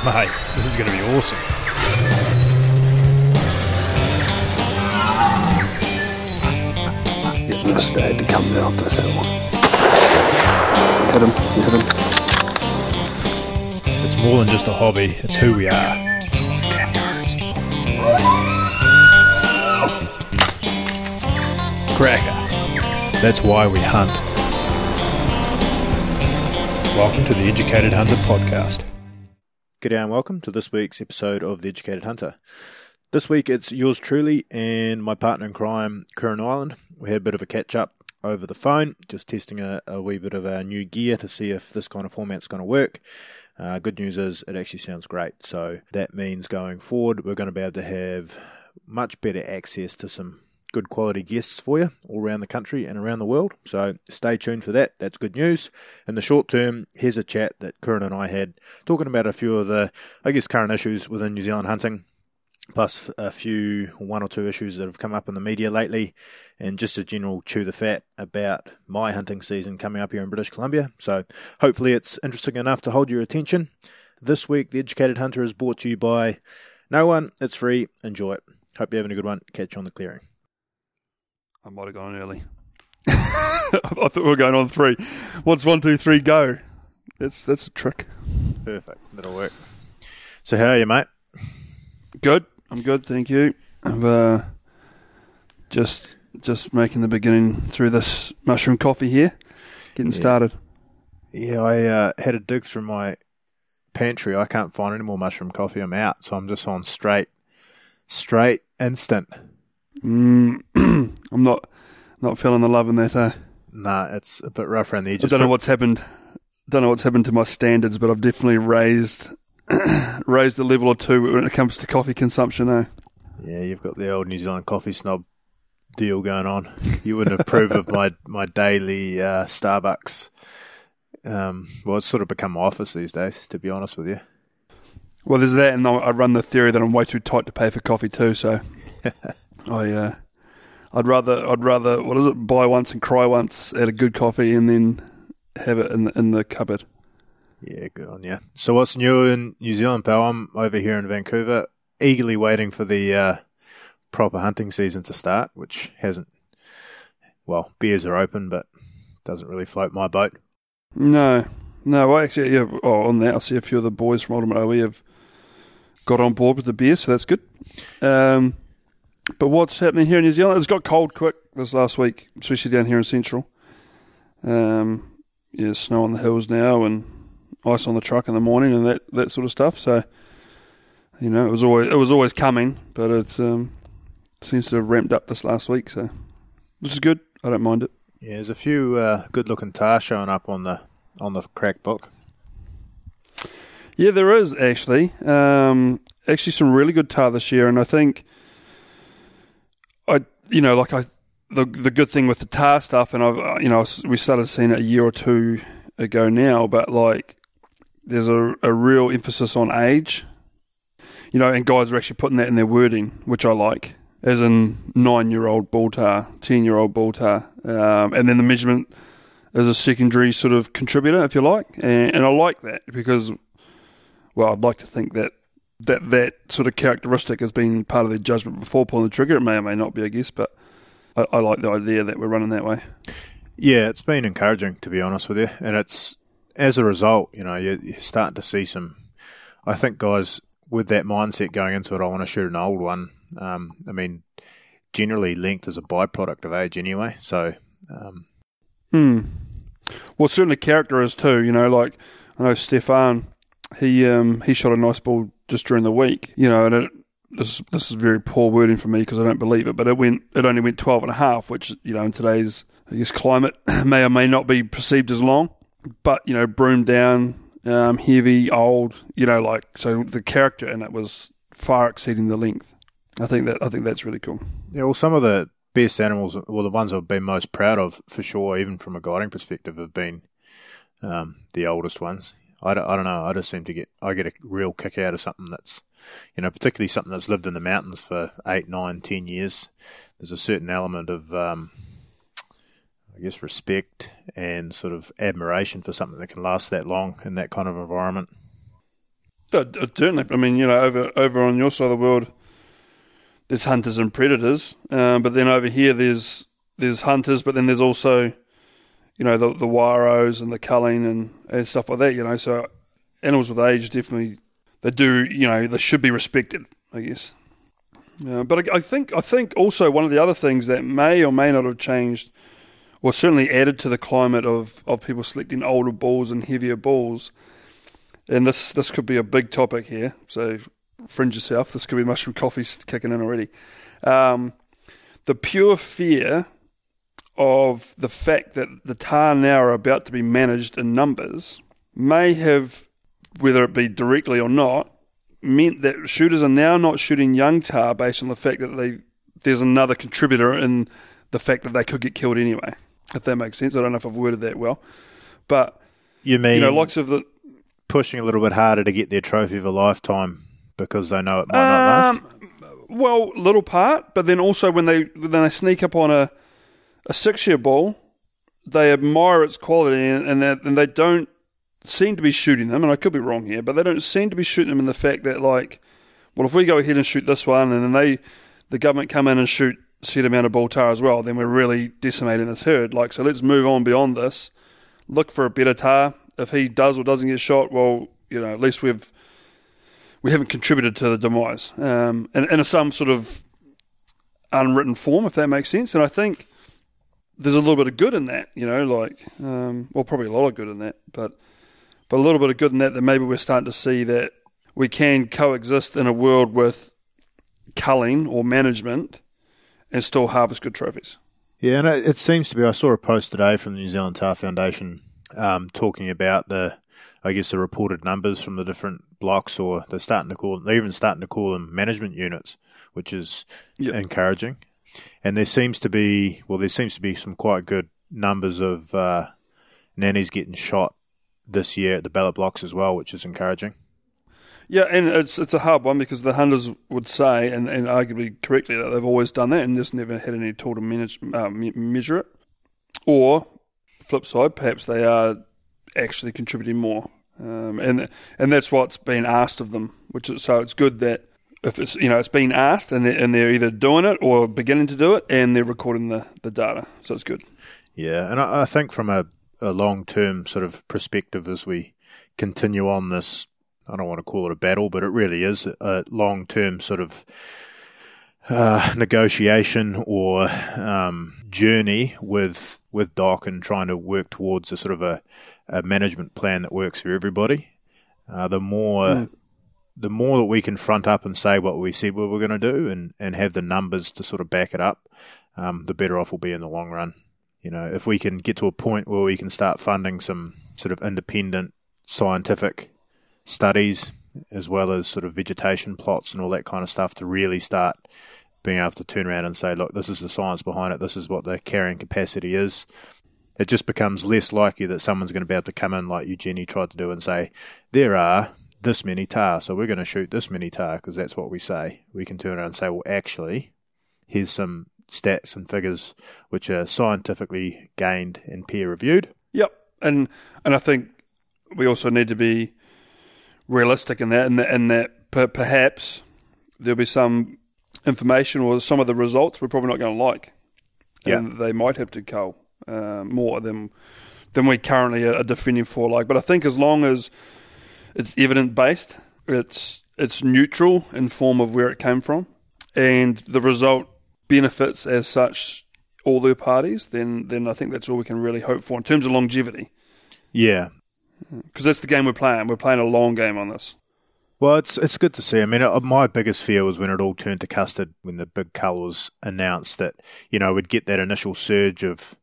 Mate, this is going to be awesome. Getting this dad to come down this hill. Hit him. Hit him. It's more than just a hobby, it's who we are. Cracker. That's why we hunt. Welcome to the Educated Hunter podcast. G'day and welcome to this week's episode of The Educated Hunter. This week it's yours truly and my partner in crime, Kuran Ireland. We had a bit of a catch up over the phone, just testing a, a wee bit of our new gear to see if this kind of format's going to work. Uh, good news is it actually sounds great. So that means going forward, we're going to be able to have much better access to some good quality guests for you all around the country and around the world. So stay tuned for that. That's good news. In the short term, here's a chat that Kuran and I had talking about a few of the, I guess, current issues within New Zealand hunting. Plus a few, one or two issues that have come up in the media lately, and just a general chew the fat about my hunting season coming up here in British Columbia. So, hopefully, it's interesting enough to hold your attention. This week, The Educated Hunter is brought to you by no one. It's free. Enjoy it. Hope you're having a good one. Catch you on the clearing. I might have gone early. I thought we were going on three. What's one, two, three, go? That's that's a trick. Perfect. That'll work. So, how are you, mate? Good. I'm good, thank you. I've uh, just just making the beginning through this mushroom coffee here, getting Yeah. started. Yeah, I uh, had a dig through my pantry. I can't find any more mushroom coffee. I'm out, so I'm just on straight, straight instant. Mm, I'm not not feeling the love in that. Uh, Nah, it's a bit rough around the edges. I don't know what's happened. Don't know what's happened to my standards, but I've definitely raised raised a level or two when it comes to coffee consumption. Eh? Yeah, you've got the old New Zealand coffee snob deal going on. You wouldn't approve of my my daily uh, Starbucks. Um, well, it's sort of become my office these days, to be honest with you. Well, there's that, and I I run the theory that I'm way too tight to pay for coffee too. So, I uh, I'd rather I'd rather what is it? Buy once and cry once at a good coffee, and then have it in the, in the cupboard. Yeah, good on you. So, what's new in New Zealand, pal? I'm over here in Vancouver, eagerly waiting for the uh, proper hunting season to start, which hasn't. Well, beers are open, but doesn't really float my boat. No, no. Well, actually, yeah. Oh, on that, I see a few of the boys from Ultimate OE have got on board with the beer, so that's good. Um, but what's happening here in New Zealand? It's got cold quick this last week, especially down here in Central. Um, yeah, snow on the hills now and ice on the truck in the morning and that, that sort of stuff. So, you know, it was always it was always coming, but it um, seems to have ramped up this last week. So, this is good. I don't mind it. Yeah, there's a few uh, good-looking tahr showing up on the on the crack book. Yeah, there is actually. Um, actually, some really good tahr this year, and I think you know, like I, the the good thing with the tahr stuff, and I've, you know, we started seeing it a year or two ago now, but like there's a, a real emphasis on age, you know, and guys are actually putting that in their wording, which I like, as in nine year old bull tahr, ten year old bull tahr, um, and then the measurement is a secondary sort of contributor, if you like, and, and I like that because well, I'd like to think that that that sort of characteristic has been part of their judgment before pulling the trigger. It may or may not be, I guess, but I, I like the idea that we're running that way. Yeah, it's been encouraging to be honest with you, and it's as a result, you know, you're, you're starting to see some. I think guys with that mindset going into it, I want to shoot an old one. Um, I mean, generally length is a byproduct of age anyway, so um, Hmm. Well, certainly character is too. You know, like I know Stefan, he um he shot a nice ball just during the week. You know, and it, this this is very poor wording for me because I don't believe it, but it went it only went twelve and a half, which you know in today's I guess climate may or may not be perceived as long. But you know, broom down, um, heavy, old. You know, like so the character in it was far exceeding the length. I think that I think that's really cool. yeah. Well, some of the best animals, well, the ones I've been most proud of for sure, even from a guiding perspective, have been um, the oldest ones. I don't, I don't know. I just seem to get I get a real kick out of something that's, you know, particularly something that's lived in the mountains for eight, nine, ten years. There's a certain element of, um, I guess, respect and sort of admiration for something that can last that long in that kind of environment. Uh, certainly. I mean, you know, over over on your side of the world, there's hunters and predators, um, but then over here there's there's hunters, but then there's also, you know, the the WAROs and the culling and, and stuff like that. You know, so animals with age definitely they do. You know, they should be respected. I guess. But I, I think I think also one of the other things that may or may not have changed, or certainly added to the climate of, of people selecting older bulls and heavier bulls, and this this could be a big topic here. So fringe yourself. This could be mushroom coffee kicking in already. Um, the pure fear of the fact that the tahr now are about to be managed in numbers may have, whether it be directly or not, meant that shooters are now not shooting young tahr based on the fact that they there's another contributor in the fact that they could get killed anyway. If that makes sense, I don't know if I've worded that well, but You mean you know, lots of the pushing a little bit harder to get their trophy of a lifetime because they know it might not last? Um, well, little part, but then also when they when they sneak up on a a six year bull, they admire its quality and and, that, and they don't seem to be shooting them. And I could be wrong here, but they don't seem to be shooting them in the fact that like, well, if we go ahead and shoot this one, and then they the government come in and shoot set amount of bull tahr as well, then we're really decimating this herd. Like, so let's move on beyond this. Look for a better tahr. If he does or doesn't get shot, well, you know, at least we've we haven't contributed to the demise um, in, in some sort of unwritten form, if that makes sense. And I think there's a little bit of good in that, you know, like, um, well, probably a lot of good in that, but but a little bit of good in that that maybe we're starting to see that we can coexist in a world with culling or management and still harvest good trophies. Yeah, and it, it seems to be. I saw a post today from the New Zealand Tahr Foundation um, talking about the, I guess, the reported numbers from the different blocks, or they're starting to call, they're even starting to call them management units, which is Yep. encouraging. And there seems to be, well, there seems to be some quite good numbers of uh, nannies getting shot this year at the ballot blocks as well, which is encouraging. Yeah, and it's it's a hard one because the hunters would say, and, and arguably correctly, that they've always done that and just never had any tool to manage, uh, measure it. Or, flip side, perhaps they are actually contributing more, um, and and that's what's been asked of them. Which is, so it's good that if it's you know it's been asked and they're, and they're either doing it or beginning to do it, and they're recording the, the data. So it's good. Yeah, and I, I think from a, a long term sort of perspective, as we continue on this, I don't want to call it a battle, but it really is a long term sort of uh, negotiation or um, journey with with DOC and trying to work towards a sort of a, a management plan that works for everybody. Uh, the more the more that we can front up and say what we said we were going to do and, and have the numbers to sort of back it up, um, the better off we'll be in the long run. You know, if we can get to a point where we can start funding some sort of independent scientific studies as well as sort of vegetation plots and all that kind of stuff to really start being able to turn around and say, look, this is the science behind it, this is what the carrying capacity is. It just becomes less likely that someone's going to be able to come in like Eugenie tried to do and say, there are this many tahr, so we're going to shoot this many tahr because that's what we say. We can turn around and say, well, actually, here's some stats and figures which are scientifically gained and peer reviewed. Yep, and and I think we also need to be realistic in that, and that, and that per, perhaps there'll be some information or some of the results we're probably not going to like, and they might have to cull uh, more than than we currently are defending for. Like, but I think as long as it's evidence based, it's it's neutral in form of where it came from, and the result benefits as such all the parties, then then I think that's all we can really hope for in terms of longevity Yeah, because that's the game we're playing. We're playing a long game on this. Well, it's it's good to see. I mean, uh, my biggest fear was when it all turned to custard when the big was announced that you know we'd get that initial surge of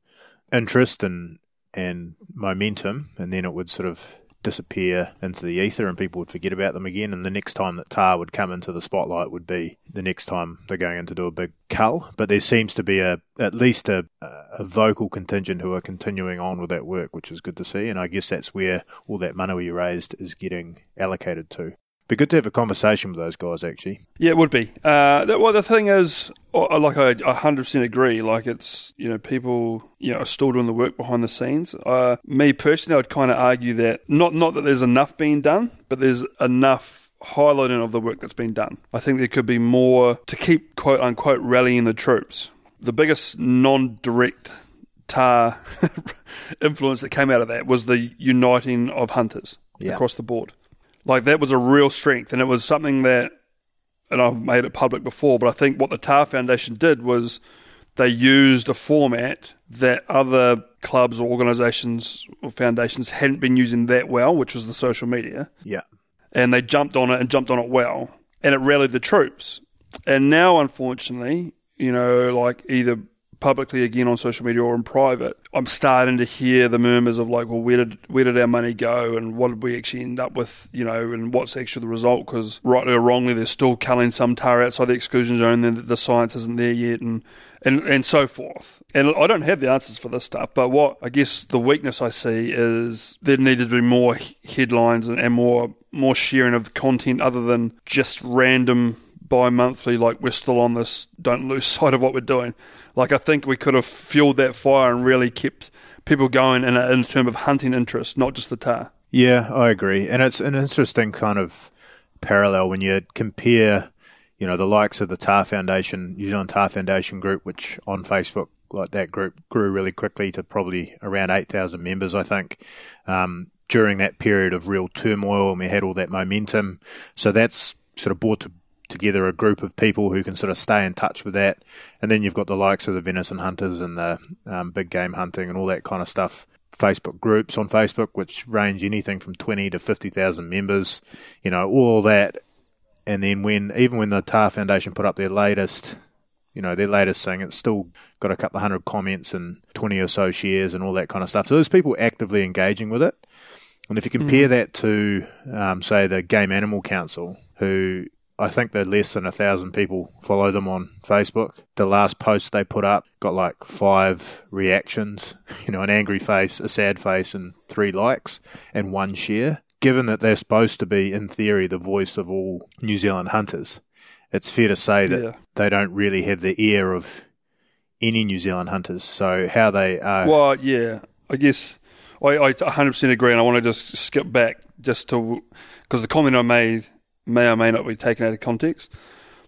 interest and and momentum, and then it would sort of disappear into the ether, and people would forget about them again. And the next time that tahr would come into the spotlight would be the next time they're going in to do a big cull. But there seems to be a at least a a vocal contingent who are continuing on with that work, which is good to see. And I guess that's where all that money we raised is getting allocated to. Be good to have a conversation with those guys, actually. Yeah, it would be. Uh, well, the thing is, like I, I 100% agree. Like it's you know people you know are still doing the work behind the scenes. Uh, me personally, I'd kind of argue that not not that there's enough being done, but there's enough highlighting of the work that's been done. I think there could be more to keep quote unquote rallying the troops. The biggest non-direct tahr influence that came out of that was the uniting of hunters Yeah. across the board. Like that was a real strength, and it was something that, and I've made it public before, but I think what the Tahr Foundation did was they used a format that other clubs or organisations or foundations hadn't been using that well, which was the social media Yeah. and they jumped on it and jumped on it well, and it rallied the troops. And now, unfortunately, you know, like either publicly again on social media or in private, I'm starting to hear the murmurs of like, well, where did where did our money go, and what did we actually end up with, you know, and what's actually the result? Because rightly or wrongly, they're still culling some tahr outside the exclusion zone, and the, science isn't there yet, and and and so forth. And I don't have the answers for this stuff, but what I guess the weakness I see is there needed to be more headlines and, and more more sharing of content other than just random bi-monthly like we're still on this don't lose sight of what we're doing like i think we could have fueled that fire and really kept people going in, a, in terms of hunting interest not just the tahr Yeah, I agree. And it's an interesting kind of parallel when you compare, you know, the likes of the Tahr Foundation, New Zealand Tahr Foundation group, which on Facebook, like that group grew really quickly to probably around 8,000 members, I think, um, during that period of real turmoil and we had all that momentum. So that's sort of brought to, together a group of people who can sort of stay in touch with that. And then you've got the likes of the venison hunters and the um, big game hunting and all that kind of stuff. Facebook groups on Facebook, which range anything from 20 to 50,000 members, you know, all that. And then when, even when the Tahr Foundation put up their latest, you know, their latest thing, it's still got a couple of hundred comments and 20 or so shares and all that kind of stuff. So there's people actively engaging with it. And if you compare that to, um, say, the Game Animal Council, who I think they're less than a thousand people follow them on Facebook. The last post they put up got like five reactions, you know, an angry face, a sad face, and three likes and one share. Given that they're supposed to be, in theory, the voice of all New Zealand hunters, it's fair to say that Yeah. they don't really have the ear of any New Zealand hunters. So how they are, Well, yeah, I guess I, I 100% agree, and I want to just skip back just to because the comment I made may or may not be taken out of context.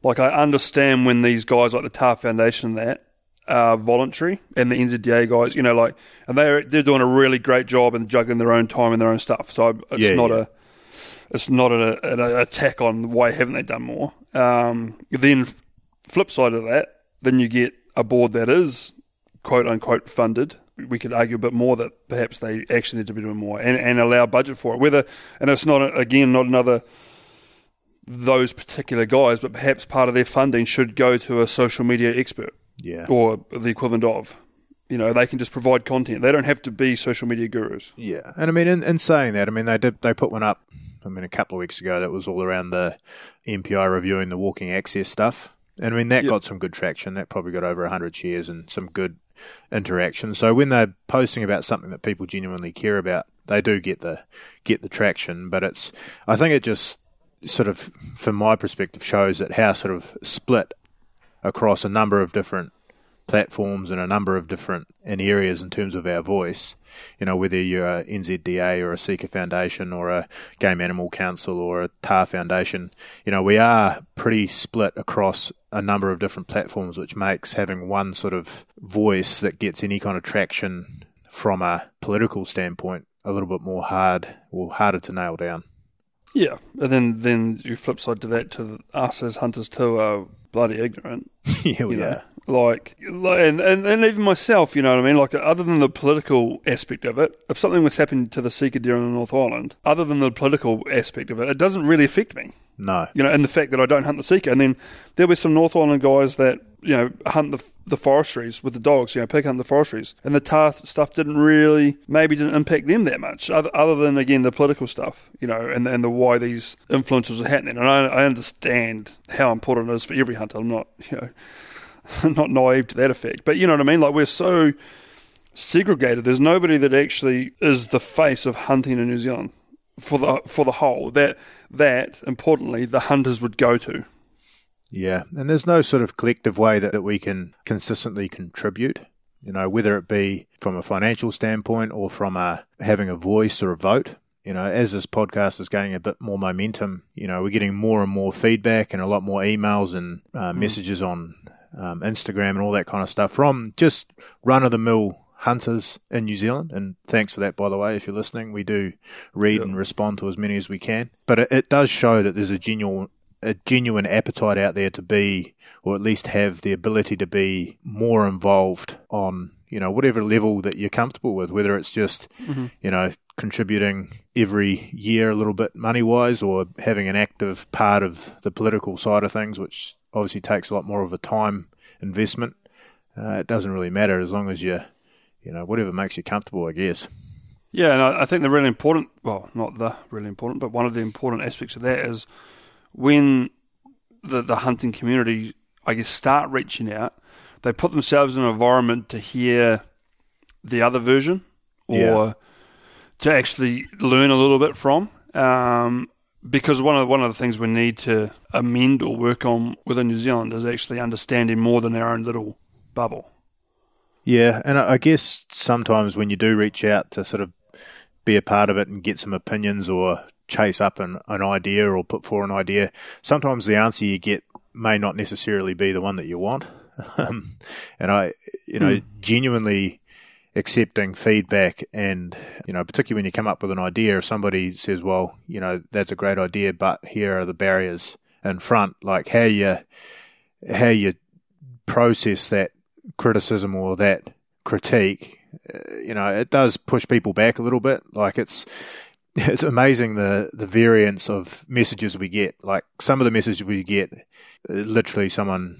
Like, I understand when these guys like the Tahr Foundation and that are voluntary, and the NZDA guys, you know, like, and they're they're doing a really great job and juggling their own time and their own stuff. So it's Yeah, not yeah. a it's not an, an attack on why haven't they done more. Um, then flip side of that, then you get a board that is quote unquote funded. We could argue a bit more that perhaps they actually need to be doing more and, and allow budget for it. Whether and it's not again not another those particular guys, but perhaps part of their funding should go to a social media expert yeah, or the equivalent of. You know, they can just provide content. They don't have to be social media gurus. Yeah, and I mean, in, in saying that, I mean they did they put one up. I mean, a couple of weeks ago that was all around the MPI reviewing the walking access stuff, and I mean that Yep. got some good traction. That probably got over hundred shares and some good interaction. So when they're posting about something that people genuinely care about, they do get the get the traction. But it's I think it just sort of, from my perspective, shows that how sort of split across a number of different platforms and a number of different in areas in terms of our voice. You know, whether you're a NZDA or a Sika Foundation or a Game Animal Council or a Tahr Foundation, you know, we are pretty split across a number of different platforms, which makes having one sort of voice that gets any kind of traction from a political standpoint a little bit more hard or harder to nail down. Yeah, and then then you flip side to that to us as hunters too are bloody ignorant. yeah, we you know, are. Like, and, and and even myself, you know what I mean. Like, other than the political aspect of it, if something was happening to the Sika deer in the North Island, other than the political aspect of it, it doesn't really affect me. No. You know, and the fact that I don't hunt the Sika, and then there were some North Island guys that you know hunt the the forestries with the dogs, you know, pig hunt the forestries, and the tahr stuff didn't really maybe didn't impact them that much, other, other than again the political stuff, you know, and and the why these influences are happening. And I, I understand how important it is for every hunter. I'm not, you know. not naive to that effect. But you know what I mean? Like we're so segregated. There's nobody that actually is the face of hunting in New Zealand. for the for the whole that that importantly the hunters would go to. Yeah, and there's no sort of collective way that, that we can consistently contribute. You know, whether it be from a financial standpoint or from a having a voice or a vote. You know, as this podcast is gaining a bit more momentum, you know, we're getting more and more feedback and a lot more emails and uh, messages on um, Instagram and all that kind of stuff from just run of the mill hunters in New Zealand. And thanks for that, by the way, if you're listening. We do read and respond to as many as we can. But it, it does show that there's a genuine a genuine appetite out there to be, or at least have the ability to be more involved on, you know, whatever level that you're comfortable with, whether it's just, you know, contributing every year a little bit money wise or having an active part of the political side of things, which obviously takes a lot more of a time investment. Uh, it doesn't really matter as long as you, you know, whatever makes you comfortable, I guess. Yeah, and I think the really important, well, not the really important, but one of the important aspects of that is when the, the hunting community, I guess, start reaching out, they put themselves in an environment to hear the other version or Yeah. to actually learn a little bit from. Um, because one of one of the things we need to amend or work on within New Zealand is actually understanding more than our own little bubble. Yeah, and I guess sometimes when you do reach out to sort of be a part of it and get some opinions or chase up an, an idea or put forward an idea, sometimes the answer you get may not necessarily be the one that you want. Um, and I, you know, genuinely accepting feedback and, you know, particularly when you come up with an idea, if somebody says, well, you know, that's a great idea, but here are the barriers in front, like how you, how you process that criticism or that critique, uh, you know, it does push people back a little bit. Like it's it's amazing the the variance of messages we get. Like some of the messages we get, uh, literally someone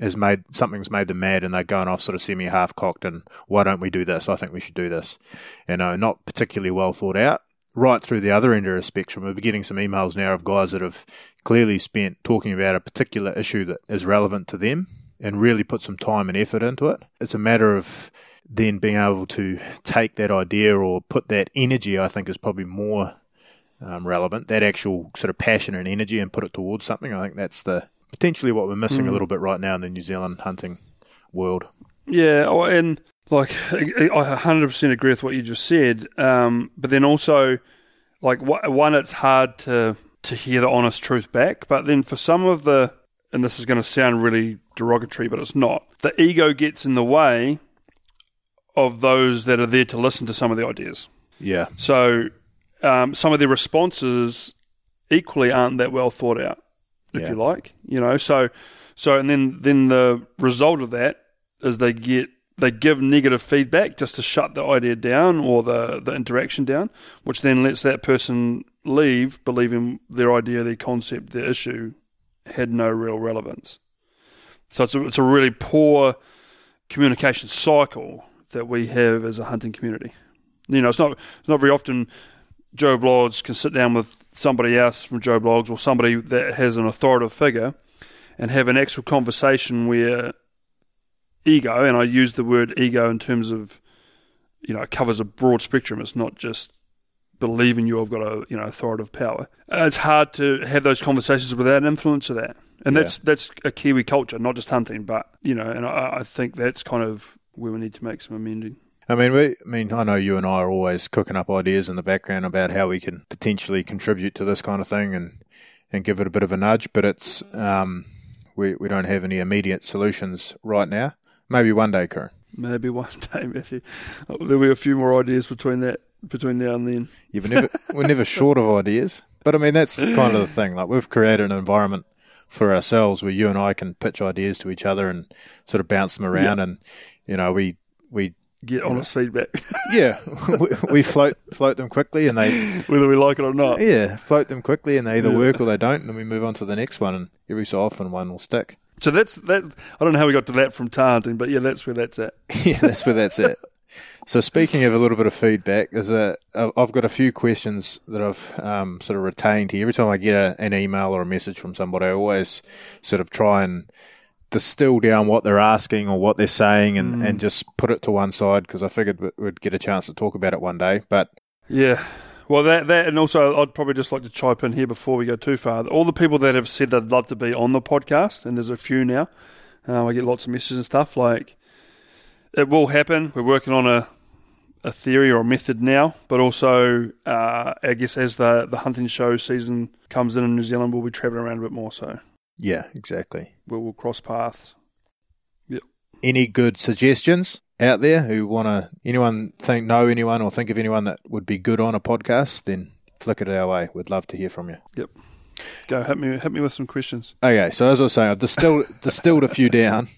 has made something's made them mad and they're going off sort of semi half cocked and why don't we do this? I think we should do this. You know, not particularly well thought out. Right through the other end of the spectrum, we're getting some emails now of guys that have clearly spent talking about a particular issue that is relevant to them and really put some time and effort into it. It's a matter of then being able to take that idea or put that energy, I think, is probably more um, relevant. That actual sort of passion and energy and put it towards something. I think that's the potentially what we're missing a little bit right now in the New Zealand hunting world. Yeah, oh, and like I I 100% agree with what you just said. Um, but then also, like one, it's hard to to hear the honest truth back. But then for some of the, and this is going to sound really derogatory, but it's not. The ego gets in the way of those that are there to listen to some of the ideas. Yeah, So um, some of their responses equally aren't that well thought out, if Yeah. you like. You know, so so and then then the result of that is they get they give negative feedback just to shut the idea down or the, the interaction down, which then lets that person leave believing their idea, their concept, their issue had no real relevance. So it's a, it's a really poor communication cycle that we have as a hunting community. You know, it's not it's not very often Joe Blogs can sit down with somebody else from Joe Blogs or somebody that has an authoritative figure and have an actual conversation where ego, and I use the word ego in terms of, you know, it covers a broad spectrum. It's not just believing you have got a you know authoritative power. It's hard to have those conversations without an influence of that, and Yeah. that's that's a Kiwi culture, not just hunting, but you know, and I, I think that's kind of where we need to make some amending. I mean, we, I mean, I know you and I are always cooking up ideas in the background about how we can potentially contribute to this kind of thing and and give it a bit of a nudge, but it's um, we we don't have any immediate solutions right now. Maybe one day, Kuran. Maybe one day, Matthew. There'll be a few more ideas between that between now and then. Yeah, we're never we're never short of ideas. But I mean, that's kind of the thing. Like we've created an environment for ourselves where you and I can pitch ideas to each other and sort of bounce them around, and you know, we we Get honest feedback, yeah we, we float float them quickly, and they whether we like it or not. yeah float them quickly, and they either Yeah. work or they don't, and then we move on to the next one, and every so often one will stick. So that's that. I don't know how we got to that from tahr but yeah, that's where that's at. yeah, that's where that's at. So speaking of a little bit of feedback, there's a I've got a few questions that I've um, sort of retained here. Every time I get a, an email or a message from somebody, I always sort of try and distill down what they're asking or what they're saying, and, and just put it to one side because I figured we- we'd get a chance to talk about it one day. But Yeah. Well, that that and also I'd probably just like to chime in here before we go too far. All the people that have said they'd love to be on the podcast, and there's a few now. Um, I get lots of messages and stuff. Like it will happen. We're working on a a theory or a method now, but also uh, I guess as the the hunting show season comes in in New Zealand, we'll be travelling around a bit more. So Yeah, exactly. We'll, we'll cross paths. Yep. Any good suggestions out there who want to, anyone think, know anyone or think of anyone that would be good on a podcast, then flick it our way. We'd love to hear from you. Yep. Go hit me hit me with some questions. Okay, so as I was saying, I've distilled, distilled a few down.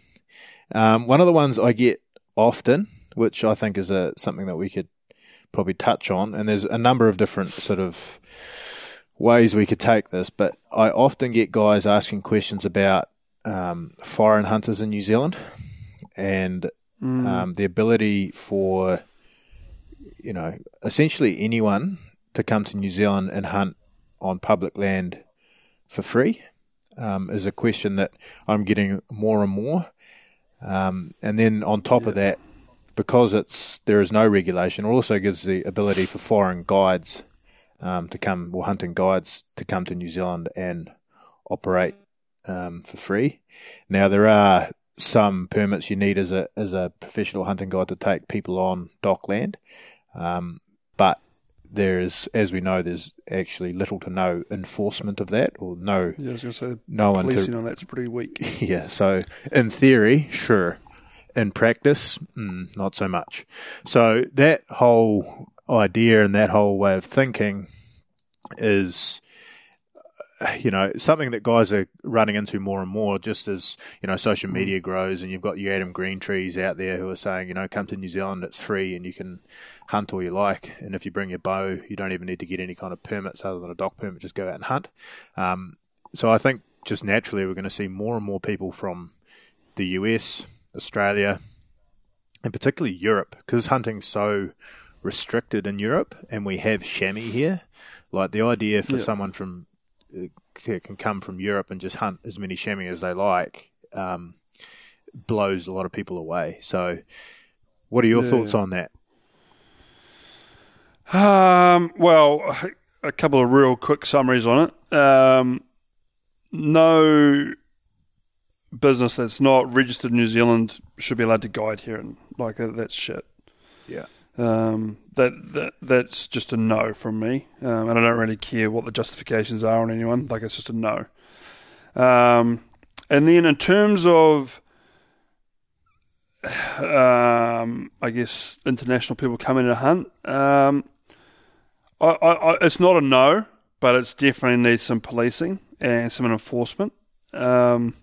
Um, one of the ones I get often, which I think is a, something that we could probably touch on, and there's a number of different sort of ways we could take this, but I often get guys asking questions about um, foreign hunters in New Zealand and um, the ability for, you know, essentially anyone to come to New Zealand and hunt on public land for free um, is a question that I'm getting more and more. Um, and then on top of that, because it's there is no regulation, it also gives the ability for foreign guides um, to come, or hunting guides to come to New Zealand and operate um, for free. Now there are some permits you need as a as a professional hunting guide to take people on DOC land, um, but there is, as we know, there's actually little to no enforcement of that, or no Yeah, I was going to say no one to policing on that's pretty weak. yeah, so in theory, sure. In practice, mm, not so much. So that whole idea and that whole way of thinking is, you know, something that guys are running into more and more just as, you know, social media grows and you've got your Adam Greentrees out there who are saying, you know, come to New Zealand, it's free and you can hunt all you like. And if you bring your bow, you don't even need to get any kind of permits other than a DOC permit, just go out and hunt. Um, so I think just naturally we're going to see more and more people from the US, Australia, and particularly Europe, because hunting's so restricted in Europe, and we have chamois here. Like the idea for Yeah. someone from that can come from Europe and just hunt as many chamois as they like um, blows a lot of people away. So, what are your Yeah, thoughts on that? Um, well, a couple of real quick summaries on it. Um, no business that's not registered in New Zealand should be allowed to guide here, and like that's shit. Yeah. Um, that that that's just a no from me, um, and I don't really care what the justifications are on anyone. Like it's just a no. Um, and then in terms of, um, I guess international people coming to hunt, um, I, I, I, it's not a no, but it's definitely needs some policing and some enforcement. Um,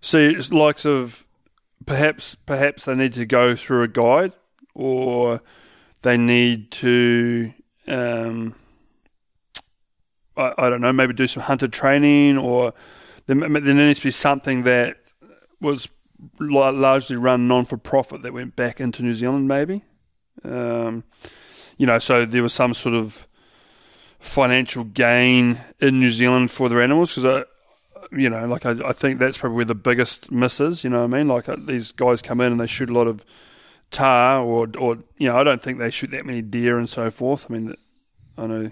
see, it's likes of perhaps perhaps they need to go through a guide or they need to um, I, I don't know maybe do some hunter training or there, there needs to be something that was largely run non for profit that went back into New Zealand maybe um, you know so there was some sort of financial gain in New Zealand for their animals because I you know, like I, I think that's probably where the biggest miss is. You know what I mean? Like uh, these guys come in and they shoot a lot of tahr, or or you know, I don't think they shoot that many deer and so forth. I mean, I know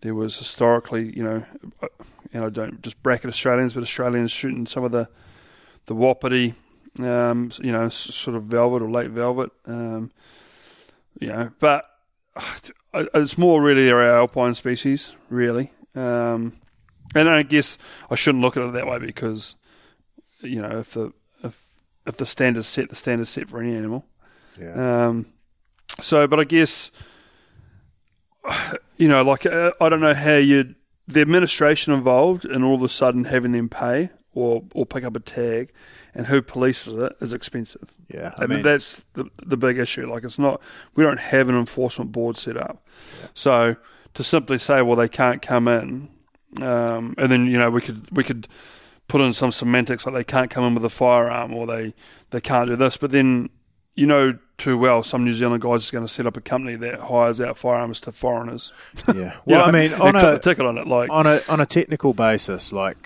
there was historically, you know, uh, and I don't just bracket Australians, but Australians shooting some of the the wapiti, um, you know, sort of velvet or late velvet, um, you know, but uh, it's more really our alpine species, really. Um, and I guess I shouldn't look at it that way because, you know, if the if the standard's set, the standard's set for any animal. Yeah. Um, so, but I guess, you know, like uh, I don't know how you the administration involved and all of a sudden having them pay or or pick up a tag, and who polices it is expensive. yeah. I, mean, that's the the big issue. Like it's not we don't have an enforcement board set up. yeah. So to simply say, well, they can't come in, um, and then you know we could we could put in some semantics like they can't come in with a firearm or they they can't do this, but then you know too well some New Zealand guys is going to set up a company that hires out firearms to foreigners. yeah. You Well, know, I mean, on a ticket on it, like on a on a technical basis, like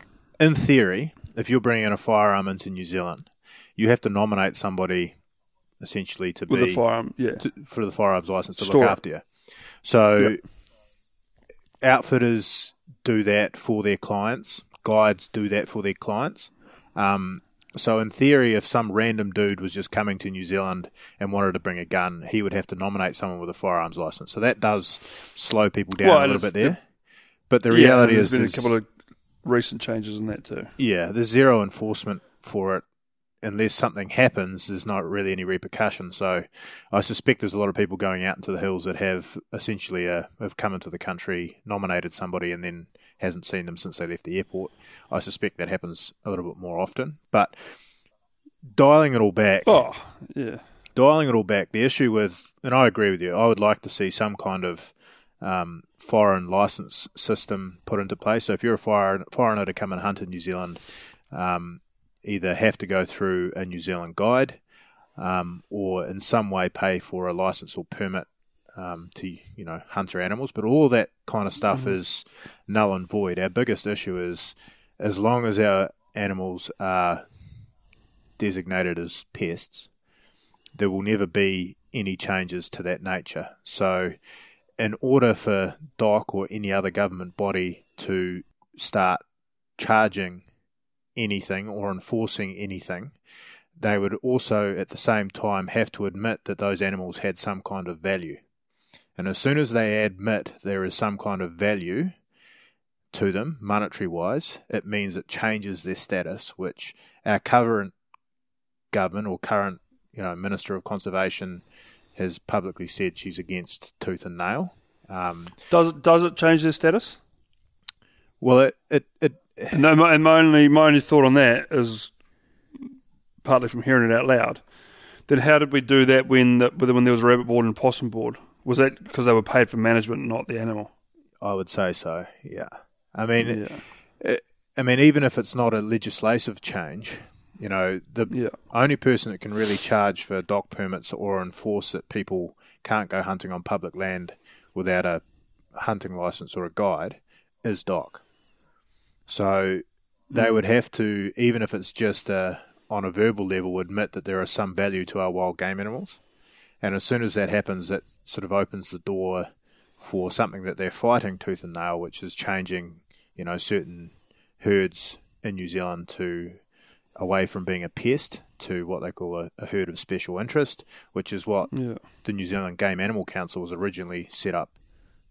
in theory, if you're bringing a firearm into New Zealand, you have to nominate somebody essentially to with be a firearm, yeah. to, for the firearms license to Store look after you. So Yep. outfitters do that for their clients. Guides do that for their clients. Um, so in theory, if some random dude was just coming to New Zealand and wanted to bring a gun, he would have to nominate someone with a firearms license. So that does slow people down Well, a little bit there. But the Yeah, reality there's is, there's been a couple of recent changes in that too. yeah, there's zero enforcement for it. Unless something happens, there's not really any repercussion. So I suspect there's a lot of people going out into the hills that have essentially uh, have come into the country, nominated somebody, and then hasn't seen them since they left the airport. I suspect that happens a little bit more often. But dialing it all back, Oh, yeah. dialing it all back, the issue with, and I agree with you, I would like to see some kind of um, foreign license system put into place. So if you're a foreign, foreigner to come and hunt in New Zealand, um, either have to go through a New Zealand guide um, or in some way pay for a license or permit um, to you know hunt your animals. But all that kind of stuff is null and void. Our biggest issue is as long as our animals are designated as pests, there will never be any changes to that nature. So, in order for DOC or any other government body to start charging anything or enforcing anything, they would also at the same time have to admit that those animals had some kind of value. And as soon as they admit there is some kind of value to them, monetary wise, it means it changes their status, which our current government or current you know Minister of Conservation has publicly said she's against tooth and nail. Um, Does it does it change their status? well, it, it, it No, my, and my only my only thought on that is partly from hearing it out loud. Then how did we do that when the, when there was a rabbit board and possum board? Was that because they were paid for management, not the animal? I would say so. Yeah, I mean, Yeah, it, I mean, even if it's not a legislative change, you know, the yeah, only person that can really charge for DOC permits or enforce that people can't go hunting on public land without a hunting license or a guide is DOC. So they hmm. would have to, even if it's just a, on a verbal level, admit that there is some value to our wild game animals. And as soon as that happens, that sort of opens the door for something that they're fighting tooth and nail, which is changing, you know, certain herds in New Zealand to away from being a pest to what they call a, a herd of special interest, which is what yeah. the New Zealand Game Animal Council was originally set up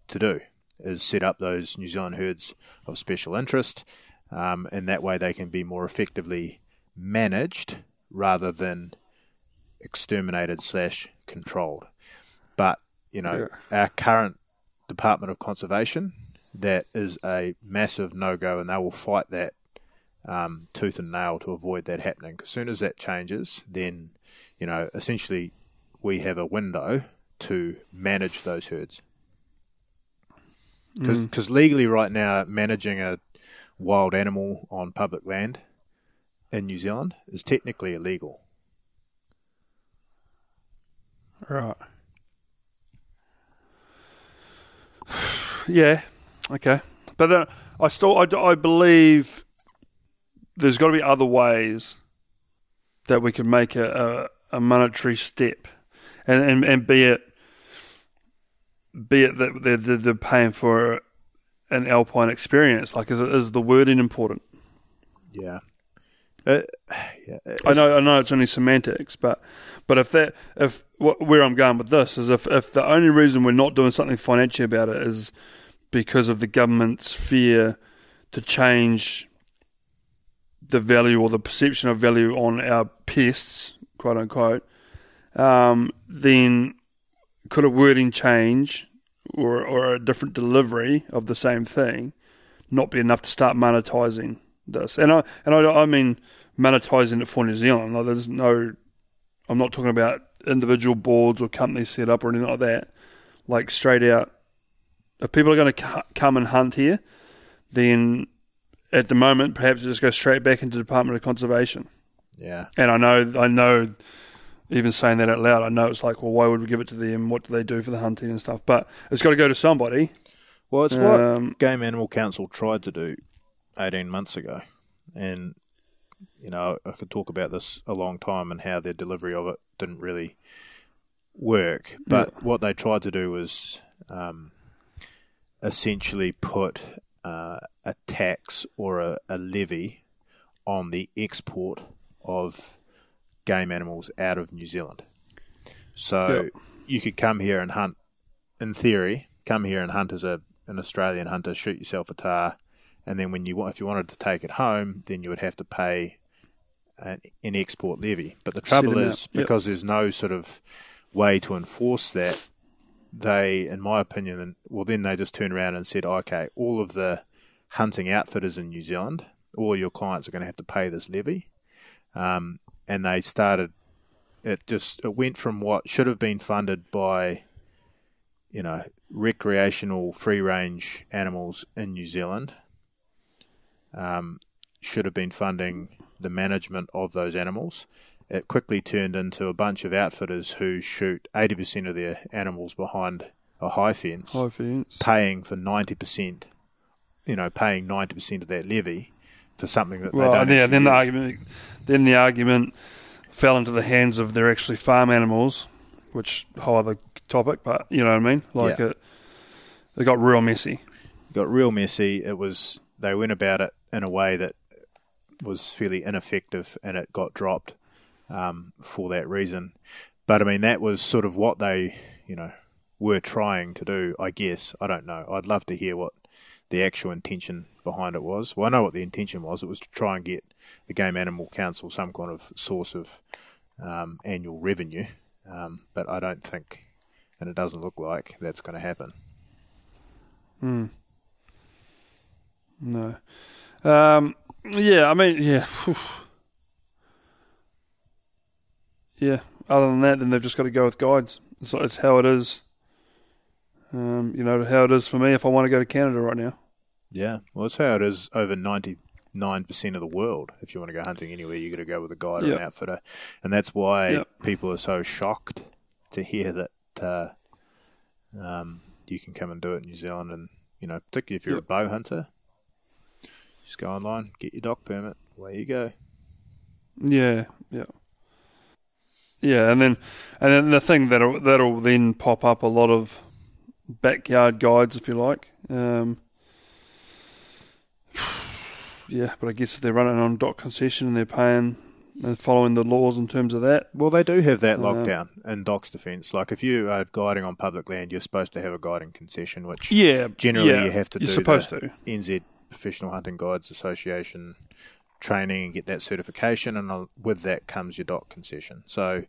to do, is set up those New Zealand herds of special interest, um, and that way they can be more effectively managed rather than exterminated slash controlled. But you know, our current Department of Conservation, that is a massive no go, and they will fight that um, tooth and nail to avoid that happening. As soon as that changes, then you know, essentially, we have a window to manage those herds. Because legally, right now, managing a wild animal on public land in New Zealand is technically illegal. Right. Yeah. Okay. But uh, I still I, I believe there's got to be other ways that we could make a, a, a monetary step, and, and and be it be it that they're, they're, paying for an alpine experience. Like, is is the wording important? Yeah. Uh, yeah. I know, I know, it's only semantics, but but if that if wh- where I'm going with this is if if the only reason we're not doing something financially about it is because of the government's fear to change the value or the perception of value on our pests, quote unquote, um, then could a wording change or or a different delivery of the same thing not be enough to start monetizing this? And I and I, I mean monetizing it for New Zealand. Like there's no, I'm not talking about individual boards or companies set up or anything like that. Like straight out, if people are going to come and hunt here, then at the moment perhaps it just goes straight back into the Department of Conservation. Yeah. And I know, I know, even saying that out loud, I know it's like, well, why would we give it to them? What do they do for the hunting and stuff? But it's got to go to somebody. Well, it's what Um, Game Animal Council tried to do 18 months ago. And, you know, I could talk about this a long time and how their delivery of it didn't really work. But what they tried to do was um, essentially put uh, a tax or a, a levy on the export of game animals out of New Zealand. So Yep. you could come here and hunt, in theory, come here and hunt as a an Australian hunter, shoot yourself a tahr, and then when you if you wanted to take it home, then you would have to pay an, an export levy. But the trouble is. Yep. because there's no sort of way to enforce that. They, in my opinion, well, then they just turned around and said, okay, all of the hunting outfitters in New Zealand, all your clients are going to have to pay this levy. Um, and they started, it just, it went from what should have been funded by, you know, recreational free range animals in New Zealand, um, should have been funding the management of those animals. It quickly turned into a bunch of outfitters who shoot 80% of their animals behind a high fence High fence. paying for ninety percent, you know, paying ninety percent of that levy for something that they Well, don't. and yeah, then the argument, then the argument fell into the hands of they're actually farm animals, which whole other topic. But you know what I mean? Like Yeah. it, it got real messy. got real messy. It was they went about it in a way that was fairly ineffective, and it got dropped um, for that reason. But I mean, that was sort of what they, you know, were trying to do. I guess I don't know. I'd love to hear what the actual intention behind it was. Well, I know what the intention was. It was to try and get the Game Animal Council some kind of source of um, annual revenue. Um, but I don't think, and it doesn't look like that's going to happen. Hmm. No. Um, yeah, I mean, yeah. Yeah. Other than that, then they've just got to go with guides. It's, it's how it is. Um, you know how it is for me if I want to go to Canada right now. Yeah, well, it's how it is over ninety nine percent of the world. If you want to go hunting anywhere, you got to go with a guide or an outfitter, and that's why Yep. people are so shocked to hear that uh, um, you can come and do it in New Zealand, and you know, particularly if you're Yep. a bow hunter, just go online, get your DOC permit, away you go. Yeah, yeah, yeah, and then and then the thing that'll that'll then pop up a lot of backyard guides, if you like. Um, yeah, but I guess if they're running on DOC concession and they're paying and following the laws in terms of that, Well, they do have that Um, lockdown in DOC's defence. Like if you are guiding on public land, you're supposed to have a guiding concession, which yeah, generally yeah, you have to You're do supposed to. NZ Professional Hunting Guides Association training and get that certification, and uh, with that comes your DOC concession. So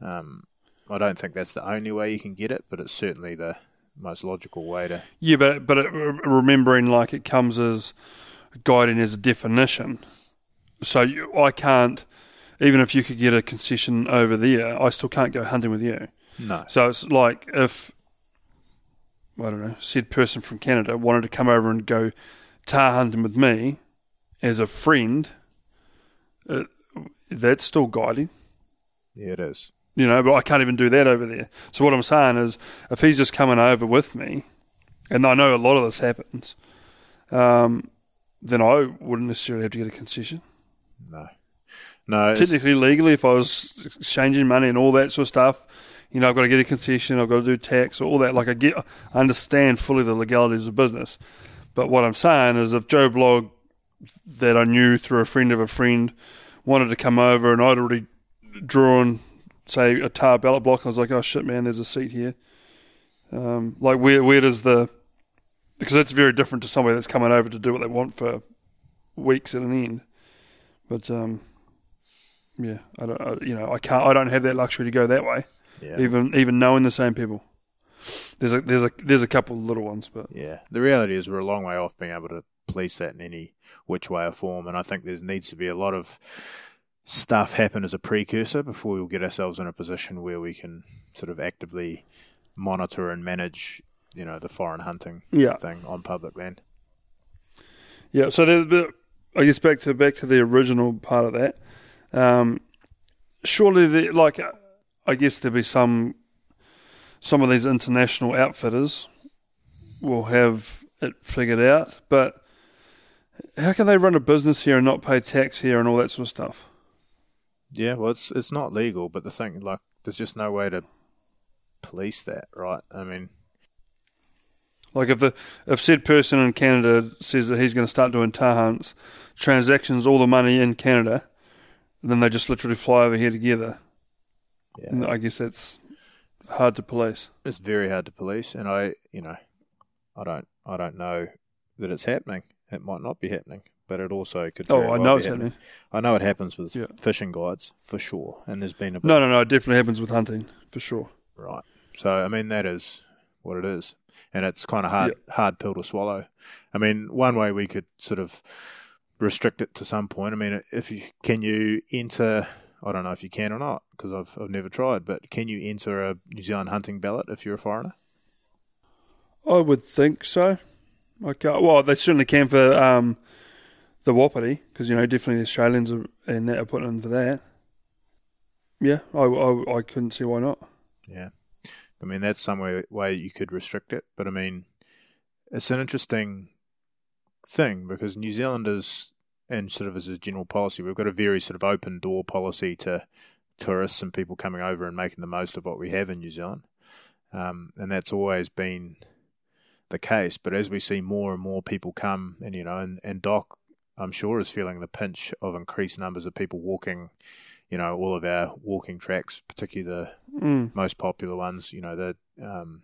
um, I don't think that's the only way you can get it, but it's certainly the most logical way to. Yeah, but but it, remembering like it comes as guiding as a definition, so you, I can't. Even if you could get a concession over there, I still can't go hunting with you. No. So it's like if I don't know, said person from Canada wanted to come over and go tahr hunting with me as a friend, that's still guiding. Yeah, it is. You know, but I can't even do that over there. So what I'm saying is, if he's just coming over with me, and I know a lot of this happens, um, then I wouldn't necessarily have to get a concession. No. No. Technically, legally, if I was exchanging money and all that sort of stuff, you know, I've got to get a concession, I've got to do tax, all that. Like I get, I understand fully the legalities of business. But what I'm saying is, if Joe Blog, that I knew through a friend of a friend, wanted to come over and I'd already drawn, say, a tahr ballot block, I was like, oh shit, man, there's a seat here. Um, like where where does the because it's very different to somebody that's coming over to do what they want for weeks at an end. But um, yeah, I don't, I, you know, I can't, I don't have that luxury to go that way. yeah. Even even knowing the same people, there's a there's a there's a couple of little ones, but Yeah, the reality is we're a long way off being able to police that in any which way or form, and I think there needs to be a lot of stuff happen as a precursor before we'll get ourselves in a position where we can sort of actively monitor and manage, you know, the foreign hunting Yeah. thing on public land. yeah. So there's a bit, I guess back to back to the original part of that. Um, surely, the, like uh, I guess there'll be some some of these international outfitters will have it figured out, but how can they run a business here and not pay tax here and all that sort of stuff? Yeah, well, it's it's not legal, but the thing, like, there's just no way to police that, right? I mean, Like if the if said person in Canada says that he's going to start doing tahr hunts, transactions all the money in Canada, then they just literally fly over here together. Yeah. And I guess that's hard to police. It's very hard to police, and I, you know, I don't, I don't know that it's happening. It might not be happening, but it also could. Oh, I well know it's happening. I know it happens with Yeah. fishing guides for sure, and there's been a No, no, no. It definitely happens with hunting for sure. right. So I mean, that is what it is, and it's kind of hard, hard pill to swallow. I mean, one way we could sort of restrict it to some point. I mean, if you can you enter. I don't know if you can or not because I've I've never tried, but can you enter a New Zealand hunting ballot if you're a foreigner? I would think so. Okay. Well, they certainly can for um, the Wapiti because you know definitely the Australians are, and that are putting in for that. Yeah, I, I, I couldn't see why not. Yeah. I mean, that's some way, way you could restrict it. But I mean, it's an interesting thing because New Zealanders, and sort of as a general policy, we've got a very sort of open door policy to tourists and people coming over and making the most of what we have in New Zealand. Um, and that's always been the case. But as we see more and more people come, and, you know, and, and DOC, I'm sure, is feeling the pinch of increased numbers of people walking, you know, all of our walking tracks, particularly the Mm. most popular ones. You know, the um,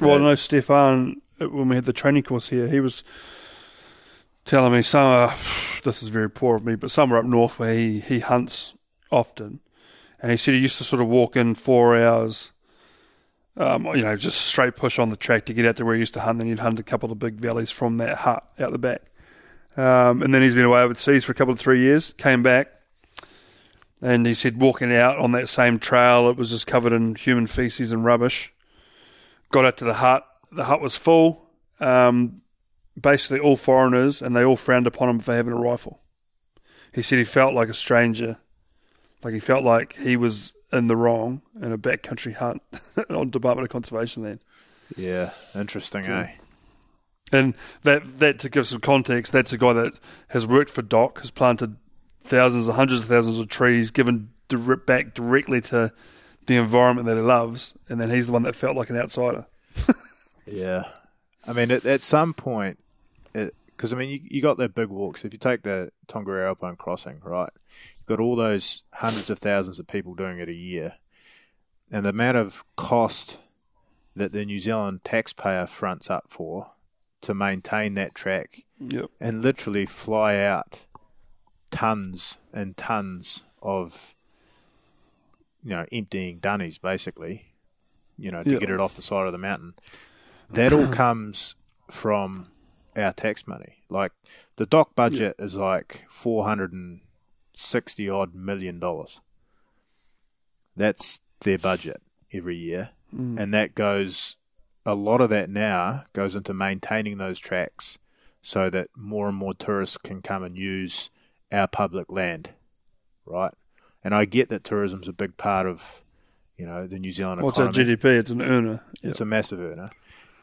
Well, I know Stefan uh, when we had the training course here, he was telling me some. Uh, this is very poor of me, but somewhere up north where he he hunts often, and he said he used to sort of walk in four hours. Um, you know, just straight push on the track to get out to where he used to hunt. Then he'd hunt a couple of big valleys from that hut out the back. Um, and then he's been away overseas for a couple of three years. Came back, and he said walking out on that same trail, it was just covered in human feces and rubbish got out to the hut. The hut was full, um, basically all foreigners, and they all frowned upon him for having a rifle. He said he felt like a stranger, like he felt like he was in the wrong in a backcountry hut on Department of Conservation land. yeah, interesting, eh? And that that to give some context, that's a guy that has worked for DOC, has planted thousands, hundreds of thousands of trees, given dir- back directly to the environment that he loves, and then he's the one that felt like an outsider. Yeah, I mean, at, at some point, because I mean, you, you got the big walks. If you take the Tongariro Alpine Crossing, right, you've got all those hundreds of thousands of people doing it a year, and the amount of cost that the New Zealand taxpayer fronts up for to maintain that track Yep. and literally fly out tons and tons of you know emptying dunnies basically you know to get it off the side of the mountain. That all comes from our tax money. Like the DOC budget is like 460 odd million dollars. That's their budget every year. Mm. And that goes a lot of that now goes into maintaining those tracks so that more and more tourists can come and use our public land, right? And I get that tourism's a big part of, you know, the New Zealand What's our economy. GDP? It's an earner. It's a massive earner.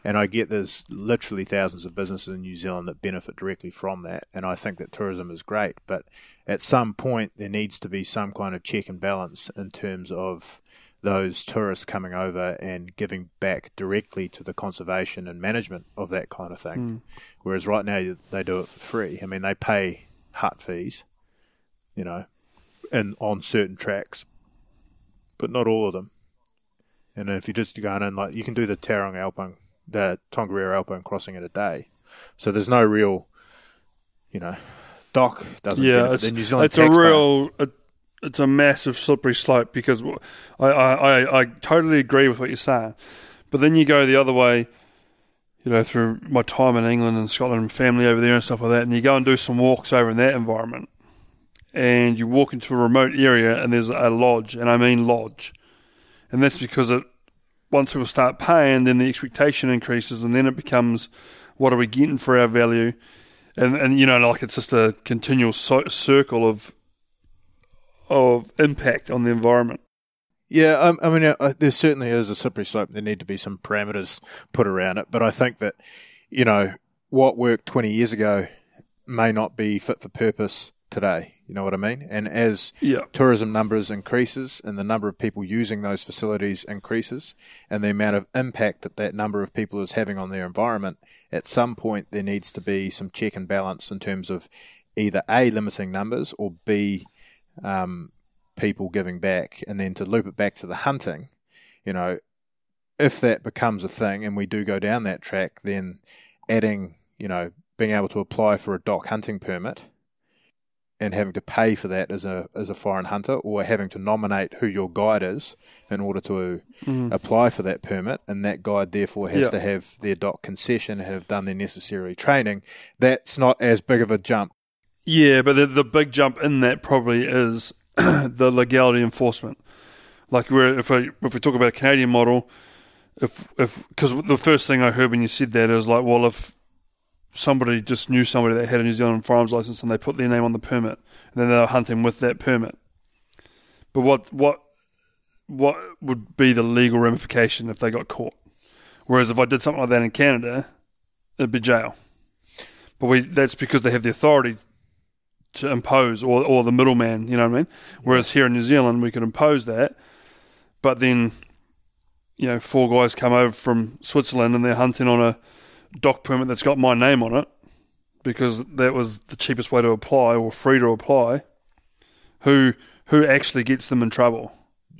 And I get there's literally thousands of businesses in New Zealand that benefit directly from that. And I think that tourism is great. But at some point, there needs to be some kind of check and balance in terms of those tourists coming over and giving back directly to the conservation and management of that kind of thing. Hmm. Whereas right now, they do it for free. I mean, they pay hut fees, you know, and on certain tracks, but not all of them. And if you're just go in, like you can do the Tarong Alpine, the Tongariro Alpine crossing in a day, so there's no real, you know, DOC doesn't. Yeah, it's, the New Zealand it's a real, it, it's a massive slippery slope because I, I, I, I totally agree with what you're saying. But then you go the other way, you know, through my time in England and Scotland and family over there and stuff like that, and you go and do some walks over in that environment, and you walk into a remote area and there's a lodge, and I mean lodge, and that's because it once people start paying, then the expectation increases, and then it becomes, what are we getting for our value? And and you know, like it's just a continual so- circle of of impact on the environment. Yeah, um, I mean, uh, there certainly is a slippery slope. There need to be some parameters put around it, but I think that you know what worked twenty years ago may not be fit for purpose today. You know what I mean? And as Yeah. tourism numbers increases and the number of people using those facilities increases and the amount of impact that that number of people is having on their environment, at some point there needs to be some check and balance in terms of either A, limiting numbers or B, um, people giving back. And then to loop it back to the hunting, you know, if that becomes a thing and we do go down that track, then adding, you know, being able to apply for a DOC hunting permit and having to pay for that as a as a foreign hunter or having to nominate who your guide is in order to mm. apply for that permit and that guide therefore has Yeah. to have their DOC concession and have done their necessary training that's not as big of a jump Yeah, but the, the big jump in that probably is the legality enforcement. Like we're, if we if we talk about a Canadian model, if if because the first thing I heard when you said that is like, well, if somebody just knew somebody that had a New Zealand firearms license and they put their name on the permit, and then they were hunting with that permit. But what what what would be the legal ramification if they got caught? Whereas if I did something like that in Canada, it'd be jail. But we that's because they have the authority to impose or or the middleman, you know what I mean? Whereas here in New Zealand we could impose that, but then you know, four guys come over from Switzerland and they're hunting on a dock permit that's got my name on it because that was the cheapest way to apply or free to apply. Who who actually gets them in trouble?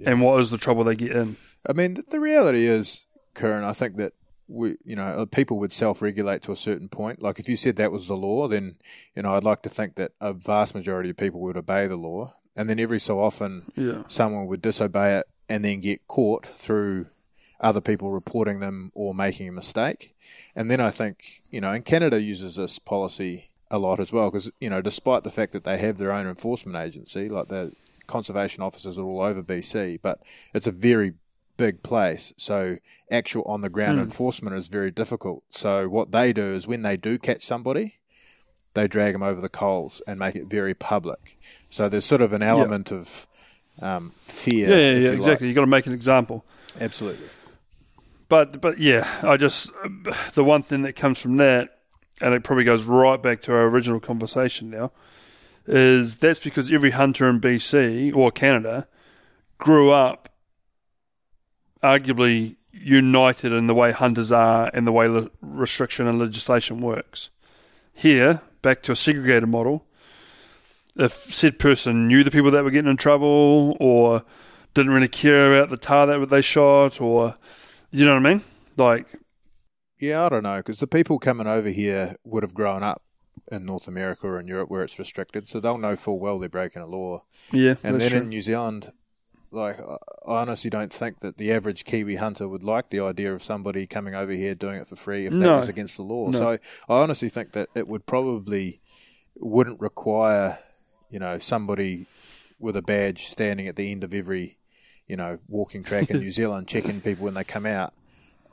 And what is the trouble they get in? I mean, the, the reality is, Kuran, I think that we, you know, uh, people would self-regulate to a certain point. Like if you said that was the law, then you know, I'd like to think that a vast majority of people would obey the law, and then every so often, Yeah. someone would disobey it and then get caught through other people reporting them or making a mistake. And then I think, you know, and Canada uses this policy a lot as well because, you know, despite the fact that they have their own enforcement agency, like the conservation officers are all over BC, but it's a very big place. So actual on the ground enforcement is very difficult. So what they do is when they do catch somebody, they drag them over the coals and make it very public. So there's sort of an element of um, fear. Yeah, yeah, yeah you exactly. like. You got to make an example. Absolutely. But but yeah, I just the one thing that comes from that, and it probably goes right back to our original conversation now, is that's because every hunter in BC or Canada grew up arguably united in the way hunters are and the way le- restriction and legislation works. Here, back to a segregated model, if said person knew the people that were getting in trouble or didn't really care about the tahr that they shot or you know what I mean? Like, Yeah, I don't know because the people coming over here would have grown up in North America or in Europe where it's restricted, so they'll know full well they're breaking a law. yeah, And then true. in New Zealand, like I honestly don't think that the average Kiwi hunter would like the idea of somebody coming over here doing it for free if that No. was against the law. No. So I honestly think that it would probably wouldn't require, you know, somebody with a badge standing at the end of every, you know, walking track in New Zealand checking people when they come out.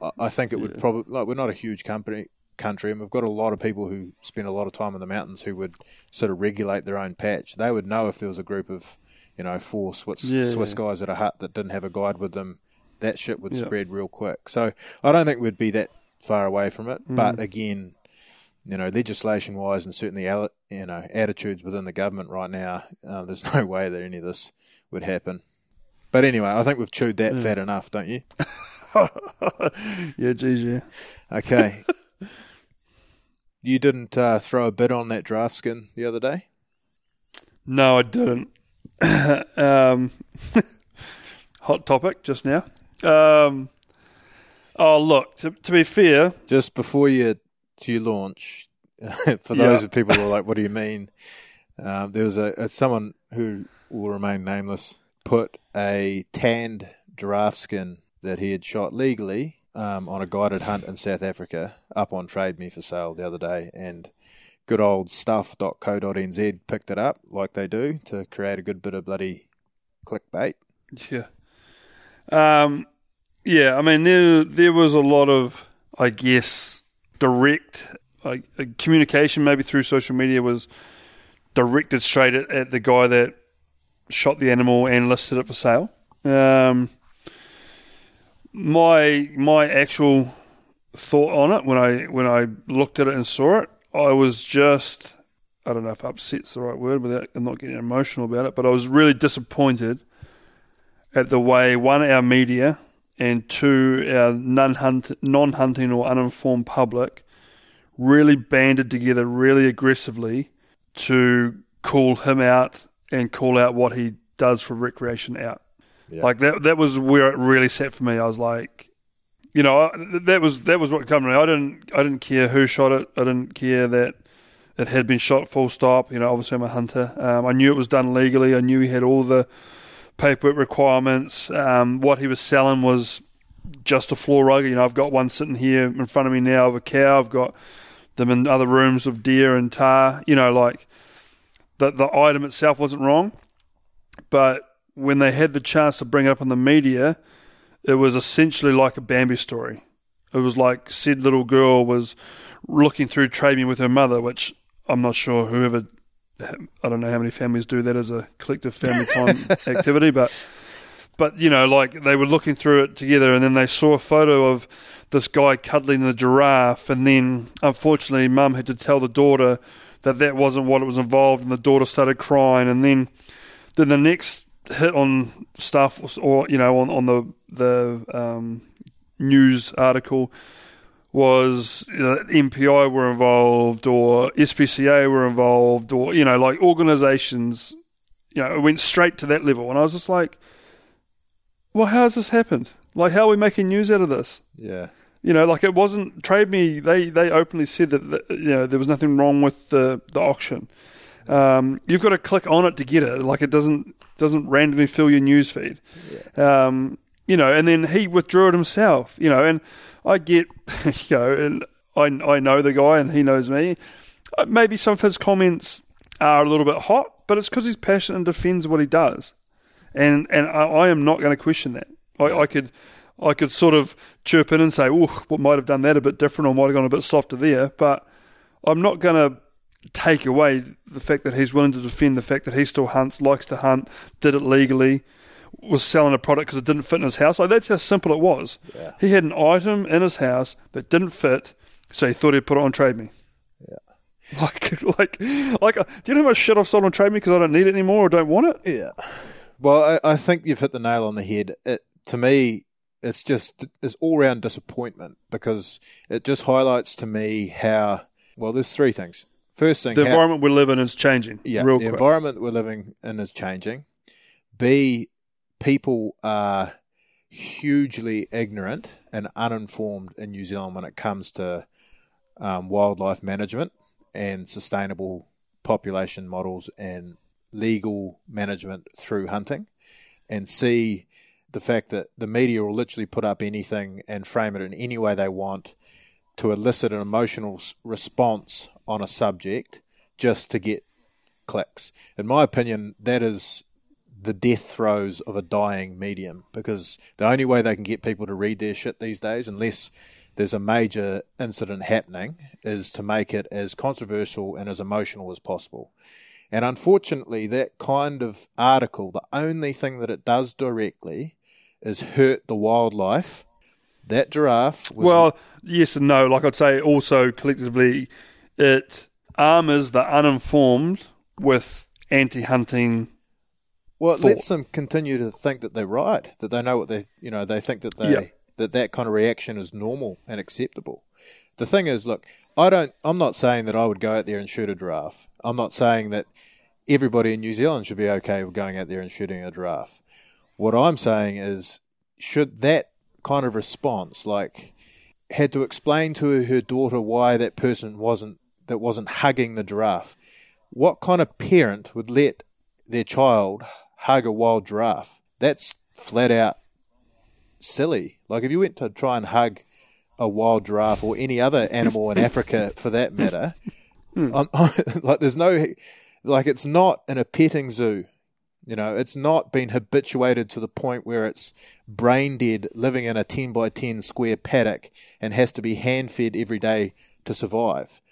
I- I think it would probably like we're not a huge company country and we've got a lot of people who spend a lot of time in the mountains who would sort of regulate their own patch. They would know if there was a group of, you know, four Swiss Yeah, Swiss yeah. guys at a hut that didn't have a guide with them. That shit would Yeah. spread real quick. So I don't think we'd be that far away from it. Mm. But again, you know, legislation wise and certainly you know attitudes within the government right now, uh, there's no way that any of this would happen. But anyway, I think we've chewed that fat enough, don't you? yeah, geez, yeah. Okay. you didn't uh, throw a bid on that draft skin the other day? No, I didn't. um, hot topic just now. Um, oh, look. To, to be fair, Just before you you launch, for Yeah. those of people who are like, "What do you mean?" Um, there was a, a someone who will remain nameless put a tanned giraffe skin that he had shot legally um, on a guided hunt in South Africa up on Trade Me for sale the other day, and good old stuff.co.nz picked it up like they do to create a good bit of bloody clickbait. yeah. Um, yeah, I mean, there there was a lot of, I guess, direct uh, communication, maybe through social media, was directed straight at, at the guy that shot the animal and listed it for sale. Um, my my actual thought on it when I when I looked at it and saw it, I was just I don't know if upset's the right word without I'm not getting emotional about it, but I was really disappointed at the way one our media and two our non-hunt, non-hunting or uninformed public really banded together really aggressively to call him out and call out what he does for recreation out. Yeah. Like that that was where it really sat for me. I was like, you know, that was that was what came to me. I didn't I didn't care who shot it. I didn't care that it had been shot full stop. You know, obviously I'm a hunter. Um, I knew it was done legally. I knew he had all the paperwork requirements. Um, what he was selling was just a floor rug. You know, I've got one sitting here in front of me now of a cow. I've got them in other rooms of deer and tahr. You know, like the the item itself wasn't wrong, but when they had the chance to bring it up on the media, it was essentially like a Bambi story. It was like said little girl was looking through Trade Me with her mother, which I'm not sure whoever. I don't know how many families do that as a collective family time activity, but but you know, like they were looking through it together, and then they saw a photo of this guy cuddling the giraffe, and then unfortunately, mum had to tell the daughter that that wasn't what it was involved, and the daughter started crying, and then then the next hit on stuff or you know on on the the um, news article was you know, MPI were involved or SPCA were involved or you know like organisations you know it went straight to that level and I was just like well how has this happened like how are we making news out of this Yeah. you know, like it wasn't Trade Me. They they openly said that, that you know there was nothing wrong with the the auction. Um, you've got to click on it to get it. Like it doesn't doesn't randomly fill your news feed. Um, you know, and then he withdrew it himself. You know, and I get you know, and I I know the guy and he knows me. Uh, Maybe some of his comments are a little bit hot, but it's because he's passionate and defends what he does, and and I, I am not going to question that. I, I could. I could sort of chirp in and say, "Oh, what might have done that a bit different, or might have gone a bit softer there." But I'm not going to take away the fact that he's willing to defend the fact that he still hunts, likes to hunt, did it legally, was selling a product because it didn't fit in his house. Like that's how simple it was. Yeah. He had an item in his house that didn't fit, so he thought he'd put it on Trade Me. Yeah. Like, like, like, uh, do you know how much shit I've sold on Trade Me because I don't need it anymore or don't want it? Yeah. Well, I, I think you've hit the nail on the head. It, to me, it's just it's all round disappointment because it just highlights to me how well. There's three things. First thing, The how- environment we live in is changing. yeah, the quick. environment that we're living in is changing. B, people are hugely ignorant and uninformed in New Zealand when it comes to um, wildlife management and sustainable population models and legal management through hunting. And C, the fact that the media will literally put up anything and frame it in any way they want to elicit an emotional response on a subject just to get clicks. In my opinion, that is the death throes of a dying medium because the only way they can get people to read their shit these days, unless there's a major incident happening, is to make it as controversial and as emotional as possible. And unfortunately, that kind of article, the only thing that it does directly is hurt the wildlife. That giraffe was Well, yes and no. Like I'd say, also collectively, it armors the uninformed with anti-hunting. Well, it thought. lets them continue to think that they're right, that they know what they, you know, they think that they Yeah. that that kind of reaction is normal and acceptable. The thing is, look, I don't. I'm not saying that I would go out there and shoot a giraffe. I'm not saying that everybody in New Zealand should be okay with going out there and shooting a giraffe. What I'm saying is, should that kind of response, like, had to explain to her daughter why that person wasn't that wasn't hugging the giraffe. What kind of parent would let their child hug a wild giraffe? That's flat out silly. Like if you went to try and hug a wild giraffe or any other animal in Africa for that matter, hmm. I'm, like there's no, like it's not in a petting zoo. You know, it's not been habituated to the point where it's brain dead living in a 10 by 10 square paddock and has to be hand fed every day to survive.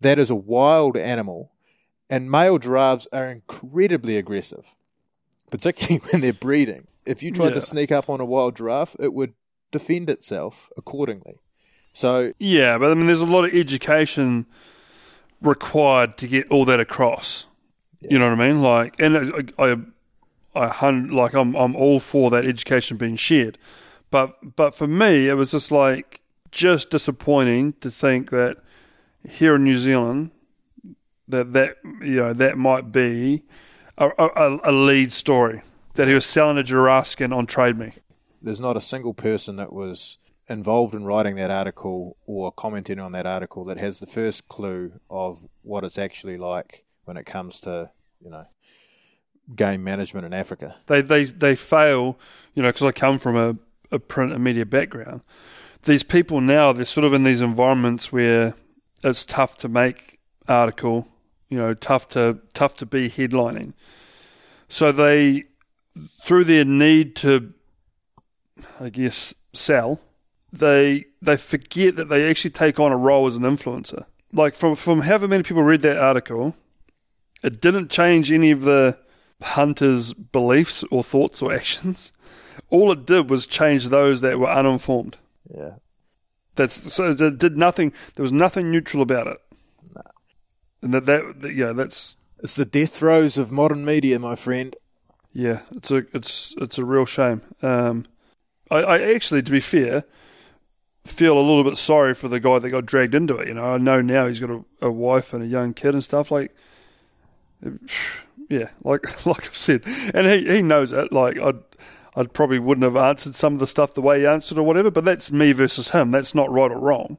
That is a wild animal, and male giraffes are incredibly aggressive, particularly when they're breeding. If you tried Yeah. to sneak up on a wild giraffe, it would defend itself accordingly. So, Yeah, but I mean, there's a lot of education required to get all that across. You know what I mean? Like, and I, I, I like I'm I'm all for that education being shared, but but for me it was just like just disappointing to think that here in New Zealand that that you know that might be a, a, a lead story that he was selling a giraffe skin on Trade Me. There's not a single person that was involved in writing that article or commenting on that article that has the first clue of what it's actually like when it comes to you know game management in Africa. They they they fail, you know, because I come from a, a print and media background. These people now they're sort of in these environments where it's tough to make article, you know, tough to tough to be headlining. So they, through their need to, I guess, sell, they they forget that they actually take on a role as an influencer. Like from from however many people read that article, it didn't change any of the hunters' beliefs or thoughts or actions. All it did was change those that were uninformed. Yeah, That's so it did nothing. There was nothing neutral about it. And that that, that yeah, that's it's the death throes of modern media, my friend. yeah, it's a it's it's a real shame. Um, I, I actually, to be fair, feel a little bit sorry for the guy that got dragged into it. You know, I know now he's got a, a wife and a young kid and stuff. Like, yeah, like like I've said, and he he knows it. Like I'd. I probably wouldn't have answered some of the stuff the way he answered or whatever, but that's me versus him. That's not right or wrong.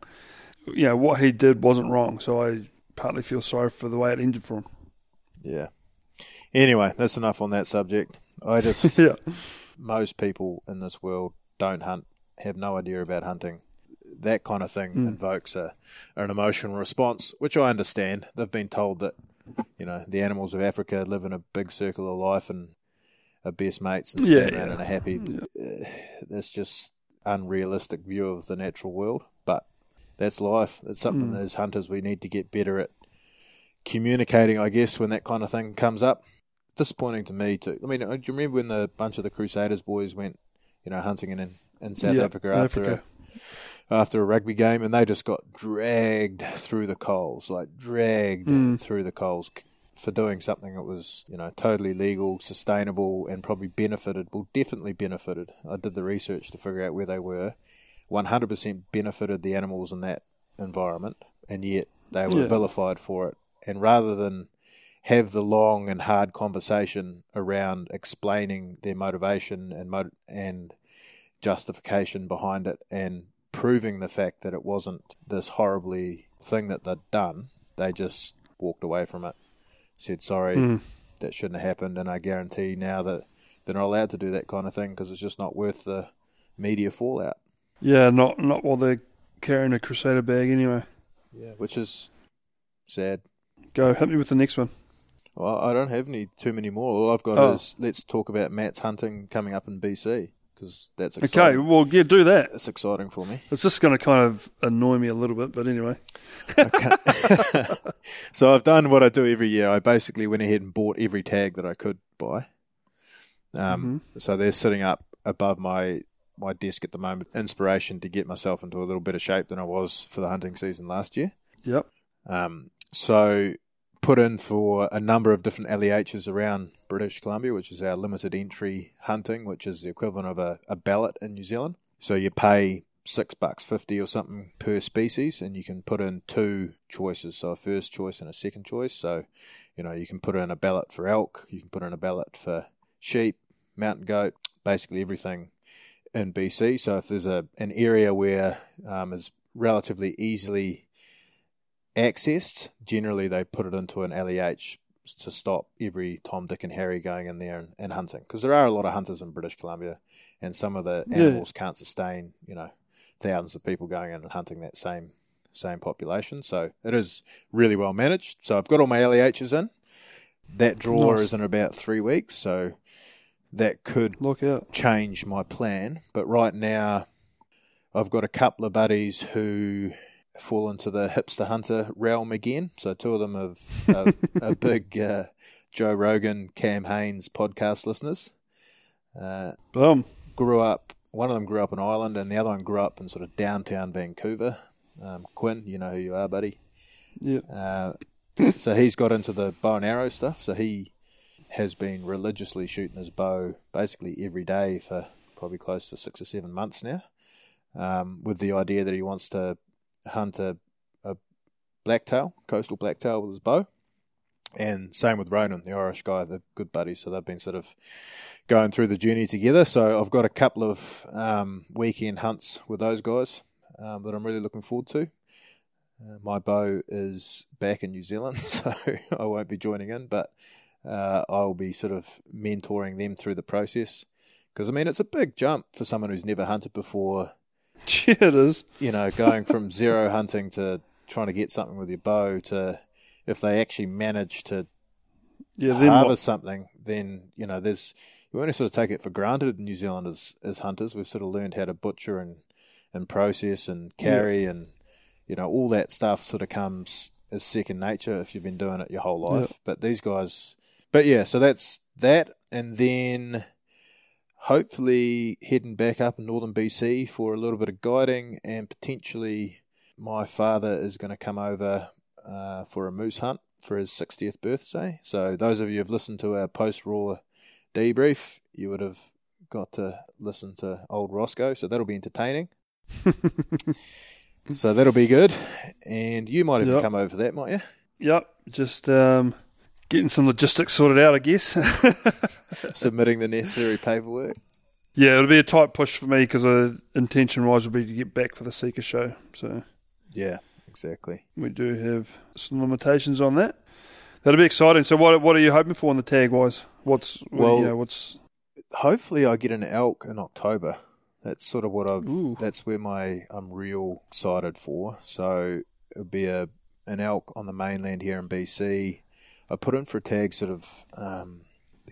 You know, what he did wasn't wrong, so I partly feel sorry for the way it ended for him. Yeah. Anyway, that's enough on that subject. I just yeah. most people in this world don't hunt, have no idea about hunting. That kind of thing hmm. invokes a an emotional response, which I understand. They've been told that you know the animals of Africa live in a big circle of life and are best mates and stand Yeah, around yeah. and are happy. Mm. Uh, that's just unrealistic view of the natural world, but that's life. It's something that as hunters we need to get better at communicating. I guess when that kind of thing comes up, it's disappointing to me too. I mean, uh, do you remember when the bunch of the Crusaders boys went, you know, hunting in in South Yeah, Africa after Africa. a after a rugby game, and they just got dragged through the coals, like dragged Mm. through the coals for doing something that was, you know, totally legal, sustainable, and probably benefited. Well, definitely benefited. I did the research to figure out where they were. One hundred percent benefited the animals in that environment, and yet they were Yeah. vilified for it. And rather than have the long and hard conversation around explaining their motivation and mo- and justification behind it and proving the fact that it wasn't this horribly thing that they'd done, they just walked away from it. Said sorry, Hmm. that shouldn't have happened, and I guarantee now that they're not allowed to do that kind of thing because it's just not worth the media fallout. Yeah, not not while they're carrying a Crusader bag anyway. Yeah, which is sad. Go, hit me with the next one. Well, I don't have any too many more. All I've got Oh. is let's talk about Matt's hunting coming up in BC because that's Okay, well, yeah, do that. It's exciting for me. It's just going to kind of annoy me a little bit, but anyway. So I've done what I do every year. I basically went ahead and bought every tag that I could buy. Um, So they're sitting up above my my desk at the moment. Inspiration to get myself into a little better shape than I was for the hunting season last year. Yep. Um, so put in for a number of different LEHs around British Columbia, which is our limited entry hunting, which is the equivalent of a, a ballot in New Zealand. So you pay six bucks fifty or something per species, and you can put in two choices, so a first choice and a second choice. So, you know, you can put in a ballot for elk, you can put in a ballot for sheep, mountain goat, basically everything in BC. So if there's a an area where um, is relatively easily accessed, generally they put it into an LEH to stop every Tom, Dick, and Harry going in there and, and hunting. Because there are a lot of hunters in British Columbia, and some of the Yeah. animals can't sustain, you know, thousands of people going in and hunting that same same population. So it is really well managed. So I've got all my LEHs in. That draw Nice. is in about three weeks, so that could Look out. change my plan. But right now, I've got a couple of buddies who fall into the hipster hunter realm again. So two of them have are, are big uh, Joe Rogan, Cam Hanes podcast listeners. Uh, Boom. grew up. One of them grew up in Ireland, and the other one grew up in sort of downtown Vancouver. Um, Quinn, you know who you are, buddy. Yeah. Uh, so he's got into the bow and arrow stuff. So he has been religiously shooting his bow basically every day for probably close to six or seven months now, um, with the idea that he wants to hunt a, a blacktail, coastal blacktail with his bow. And same with Ronan, the Irish guy, they're good buddies, so they've been sort of going through the journey together. So I've got a couple of um, weekend hunts with those guys um, that I'm really looking forward to. Uh, my bow is back in New Zealand, so I won't be joining in, but uh, I'll be sort of mentoring them through the process. Because, I mean, it's a big jump for someone who's never hunted before, it is. you know, going from zero hunting to trying to get something with your bow to if they actually manage to Yeah, then harvest what? something, then, you know, there's, you only sort of take it for granted in New Zealand as, as hunters. We've sort of learned how to butcher and, and process and carry and, you know, all that stuff sort of comes as second nature if you've been doing it your whole life. Yeah. But these guys, but yeah, so that's that. And then hopefully heading back up in northern BC for a little bit of guiding and potentially my father is going to come over uh, for a moose hunt for his 60th birthday. So those of you who've listened to our post-roar debrief, you would have got to listen to old Roscoe. So that'll be entertaining. so that'll be good. And you might even Yep. come over for that, might you? Yep, just um, getting some logistics sorted out, I guess. Submitting the necessary paperwork. yeah, it'll be a tight push for me because uh, intention wise would be to get back for the Sika show. So Yeah, exactly. we do have some limitations on that. That'll be exciting. So what what are you hoping for on the tag wise? What's Well- you know, what's hopefully I get an elk in October. That's sort of what I've. Ooh. That's where my I'm real excited for. So it'll be a an elk on the mainland here in BC. I put in for a tag. Sort of um,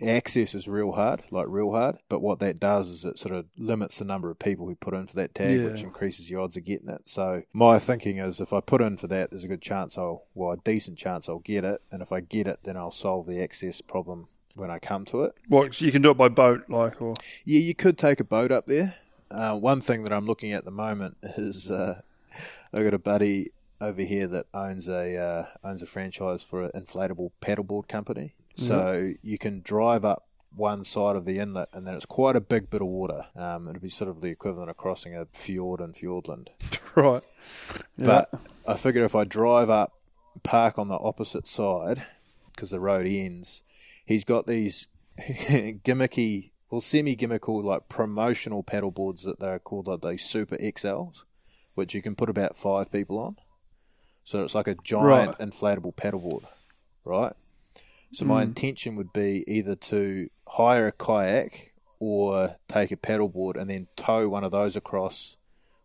access is real hard, like real hard. But what that does is it sort of limits the number of people who put in for that tag, Yeah. which increases your odds of getting it. So my thinking is, if I put in for that, there's a good chance I'll, well, a decent chance I'll get it. And if I get it, then I'll solve the access problem when I come to it. what you can do it by boat, like or Yeah, you could take a boat up there. Uh, one thing that I'm looking at the moment is uh, I've got a buddy over here that owns a uh, owns a franchise for an inflatable paddleboard company. So you can drive up one side of the inlet, and then it's quite a big bit of water. Um, it'd be sort of the equivalent of crossing a fjord in Fiordland. right. Yeah. But I figure if I drive up, park on the opposite side, because the road ends, he's got these gimmicky, well, semi gimmickal, like promotional paddle boards that they're called like those Super XLs, which you can put about five people on. So it's like a giant Right. inflatable paddleboard, right? So my hmm. intention would be either to hire a kayak or take a paddleboard and then tow one of those across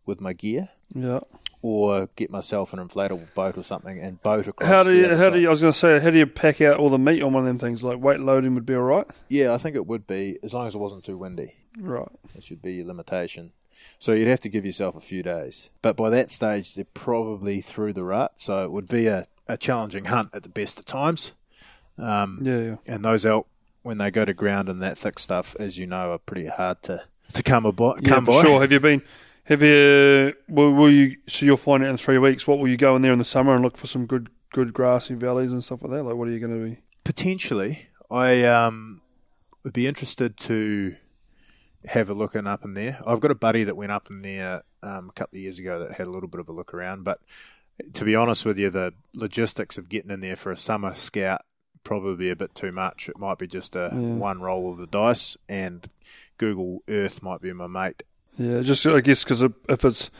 with my gear yeah. or get myself an inflatable boat or something and boat across. How do you how do you I was gonna say how do you pack out all the meat on one of them things? Like weight loading would be alright? Yeah, I think it would be as long as it wasn't too windy. Right. That should be your limitation. So you'd have to give yourself a few days. But by that stage, they're probably through the rut. So it would be a, a challenging hunt at the best of times. Um, Yeah, yeah. and those elk, when they go to ground and that thick stuff, as you know, are pretty hard to, to come, abo- Yeah, come for by. sure. Have you been? Have you? Will, will you? So you'll find out in three weeks. What will you go in there in the summer and look for some good, good grassy valleys and stuff like that? Like, what are you going to be? Potentially, I um, would be interested to have a look in up in there. I've got a buddy that went up in there um, a couple of years ago that had a little bit of a look around. But to be honest with you, the logistics of getting in there for a summer scout probably a bit too much. It might be just a one roll of the dice, and Google Earth might be my mate. Yeah, just I guess because if it's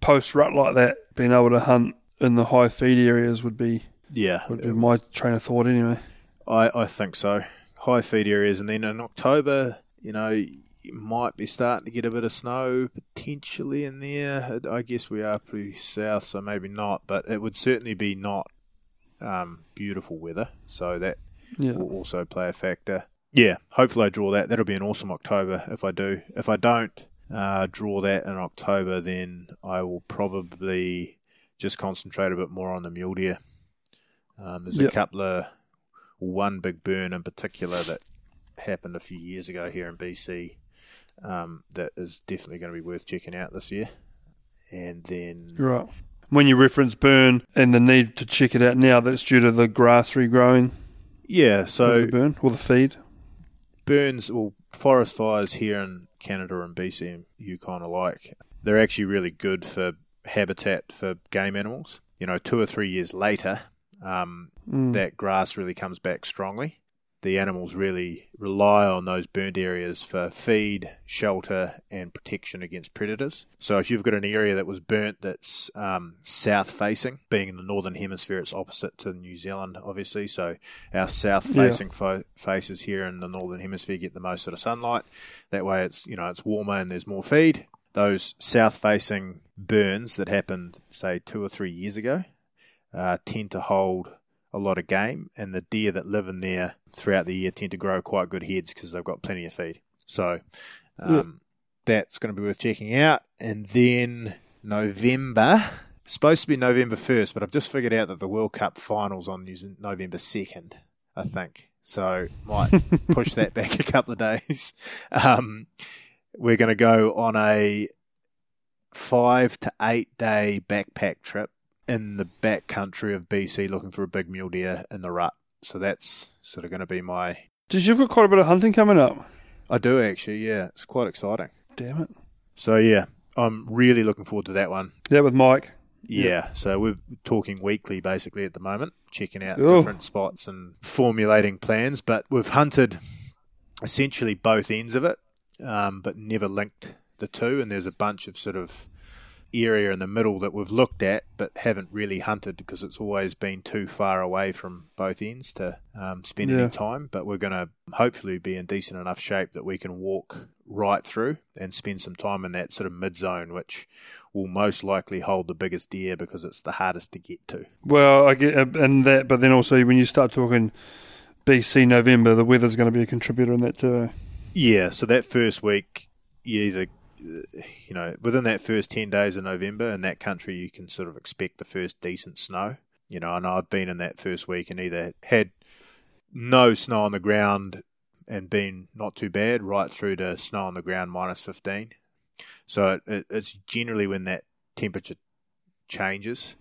post rut like that, being able to hunt in the high feed areas would be Yeah, would be my train of thought anyway. I, I think so. High feed areas, and then in October, you know, you might be starting to get a bit of snow potentially in there. I guess we are pretty south, so maybe not, but it would certainly be not um, beautiful weather, so that Yeah, will also play a factor. Yeah, hopefully I draw that. That'll be an awesome October if I do. If I don't uh, draw that in October, then I will probably just concentrate a bit more on the mule deer. Um, there's Yep. a couple of one big burn in particular that happened a few years ago here in BC um, that is definitely going to be worth checking out this year. And then right. When you reference burn and the need to check it out now, that's due to the grass regrowing Yeah, so the burn or the feed. burns, well, forest fires here in Canada and BC and Yukon alike, they're actually really good for habitat for game animals. You know, two or three years later, um, Mm. that grass really comes back strongly. The animals really rely on those burnt areas for feed, shelter, and protection against predators. So, if you've got an area that was burnt that's um, south facing, being in the northern hemisphere, it's opposite to New Zealand, obviously. So, our south facing fo- faces here in the northern hemisphere get the most sort of sunlight. That way, it's you know it's warmer and there's more feed. Those south facing burns that happened, say, two or three years ago, uh, tend to hold a lot of game, and the deer that live in there throughout the year tend to grow quite good heads because they've got plenty of feed. So um, that's going to be worth checking out. And then November, supposed to be November 1st, but I've just figured out that the World Cup finals on November 2nd, I think. So might push that back a couple of days. Um, we're going to go on a five to eight day backpack trip in the back country of BC looking for a big mule deer in the rut. So that's sort of going to be my. Did you've got quite a bit of hunting coming up? I do actually, yeah. It's quite exciting. Damn it. So yeah, I'm really looking forward to that one. Yeah, with Mike. Yeah, so we're talking weekly basically at the moment, checking out Oh. different spots and formulating plans. But we've hunted essentially both ends of it, um, but never linked the two. And there's a bunch of sort of area in the middle that we've looked at but haven't really hunted because it's always been too far away from both ends to um, spend Yeah. any time. But we're going to hopefully be in decent enough shape that we can walk right through and spend some time in that sort of mid zone, which will most likely hold the biggest deer because it's the hardest to get to. Well, I get uh, and that, but then also when you start talking BC November, the weather's going to be a contributor in that too. Yeah, so that first week, you either, you know, within that first 10 days of November in that country, you can sort of expect the first decent snow. You know, and I've been in that first week and either had no snow on the ground and been not too bad, right through to snow on the ground minus 15. So it, it, it's generally when that temperature changes.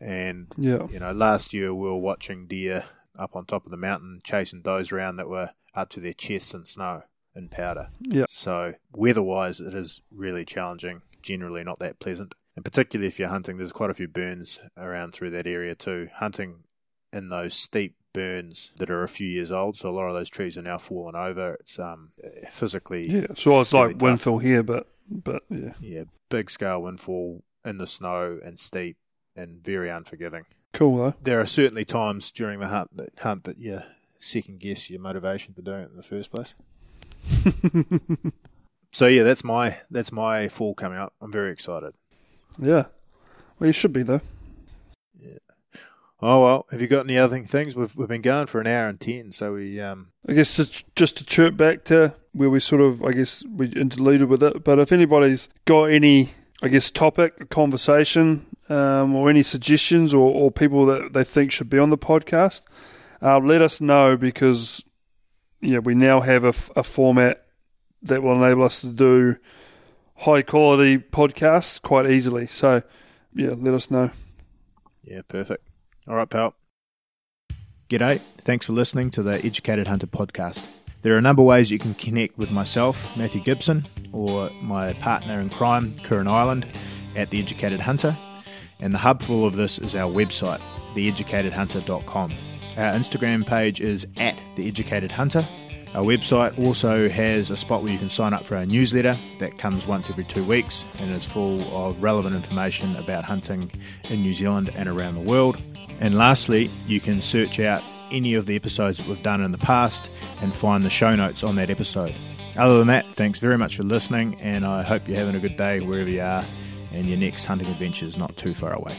And Yeah. you know, last year we were watching deer up on top of the mountain chasing those around that were up to their chests in snow and powder. Yeah. So weather-wise, it is really challenging. Generally, not that pleasant, and particularly if you're hunting. There's quite a few burns around through that area too. Hunting in those steep burns that are a few years old, so a lot of those trees are now fallen over. It's um physically Yeah. So it's like tough. windfall here, but but yeah. yeah big scale windfall in the snow and steep and very unforgiving. Cool though. there are certainly times during the hunt that hunt that you second guess your motivation for doing it in the first place. so yeah, that's my that's my fall coming up. I'm very excited. Yeah. Well, you should be though. Yeah. Oh well, have you got any other things? We've we've been going for an hour and ten, so we um I guess just, just to chirp back to where we sort of, I guess, we interluded with it. But if anybody's got any, I guess, topic, conversation, um, or any suggestions or, or people that they think should be on the podcast, uh, let us know because, yeah, we now have a, a format that will enable us to do high quality podcasts quite easily. So, yeah, let us know. yeah, perfect. All right, pal. G'day. Thanks for listening to the Educated Hunter podcast. There are a number of ways you can connect with myself, Matthew Gibson, or my partner in crime, Kuran Ireland, at The Educated Hunter. And the hub for all of this is our website, theeducatedhunter.com. Our Instagram page is at The Educated Hunter. Our website also has a spot where you can sign up for our newsletter that comes once every two weeks and is full of relevant information about hunting in New Zealand and around the world. And lastly, you can search out any of the episodes that we've done in the past and find the show notes on that episode. Other than that, thanks very much for listening, and I hope you're having a good day wherever you are and your next hunting adventure is not too far away.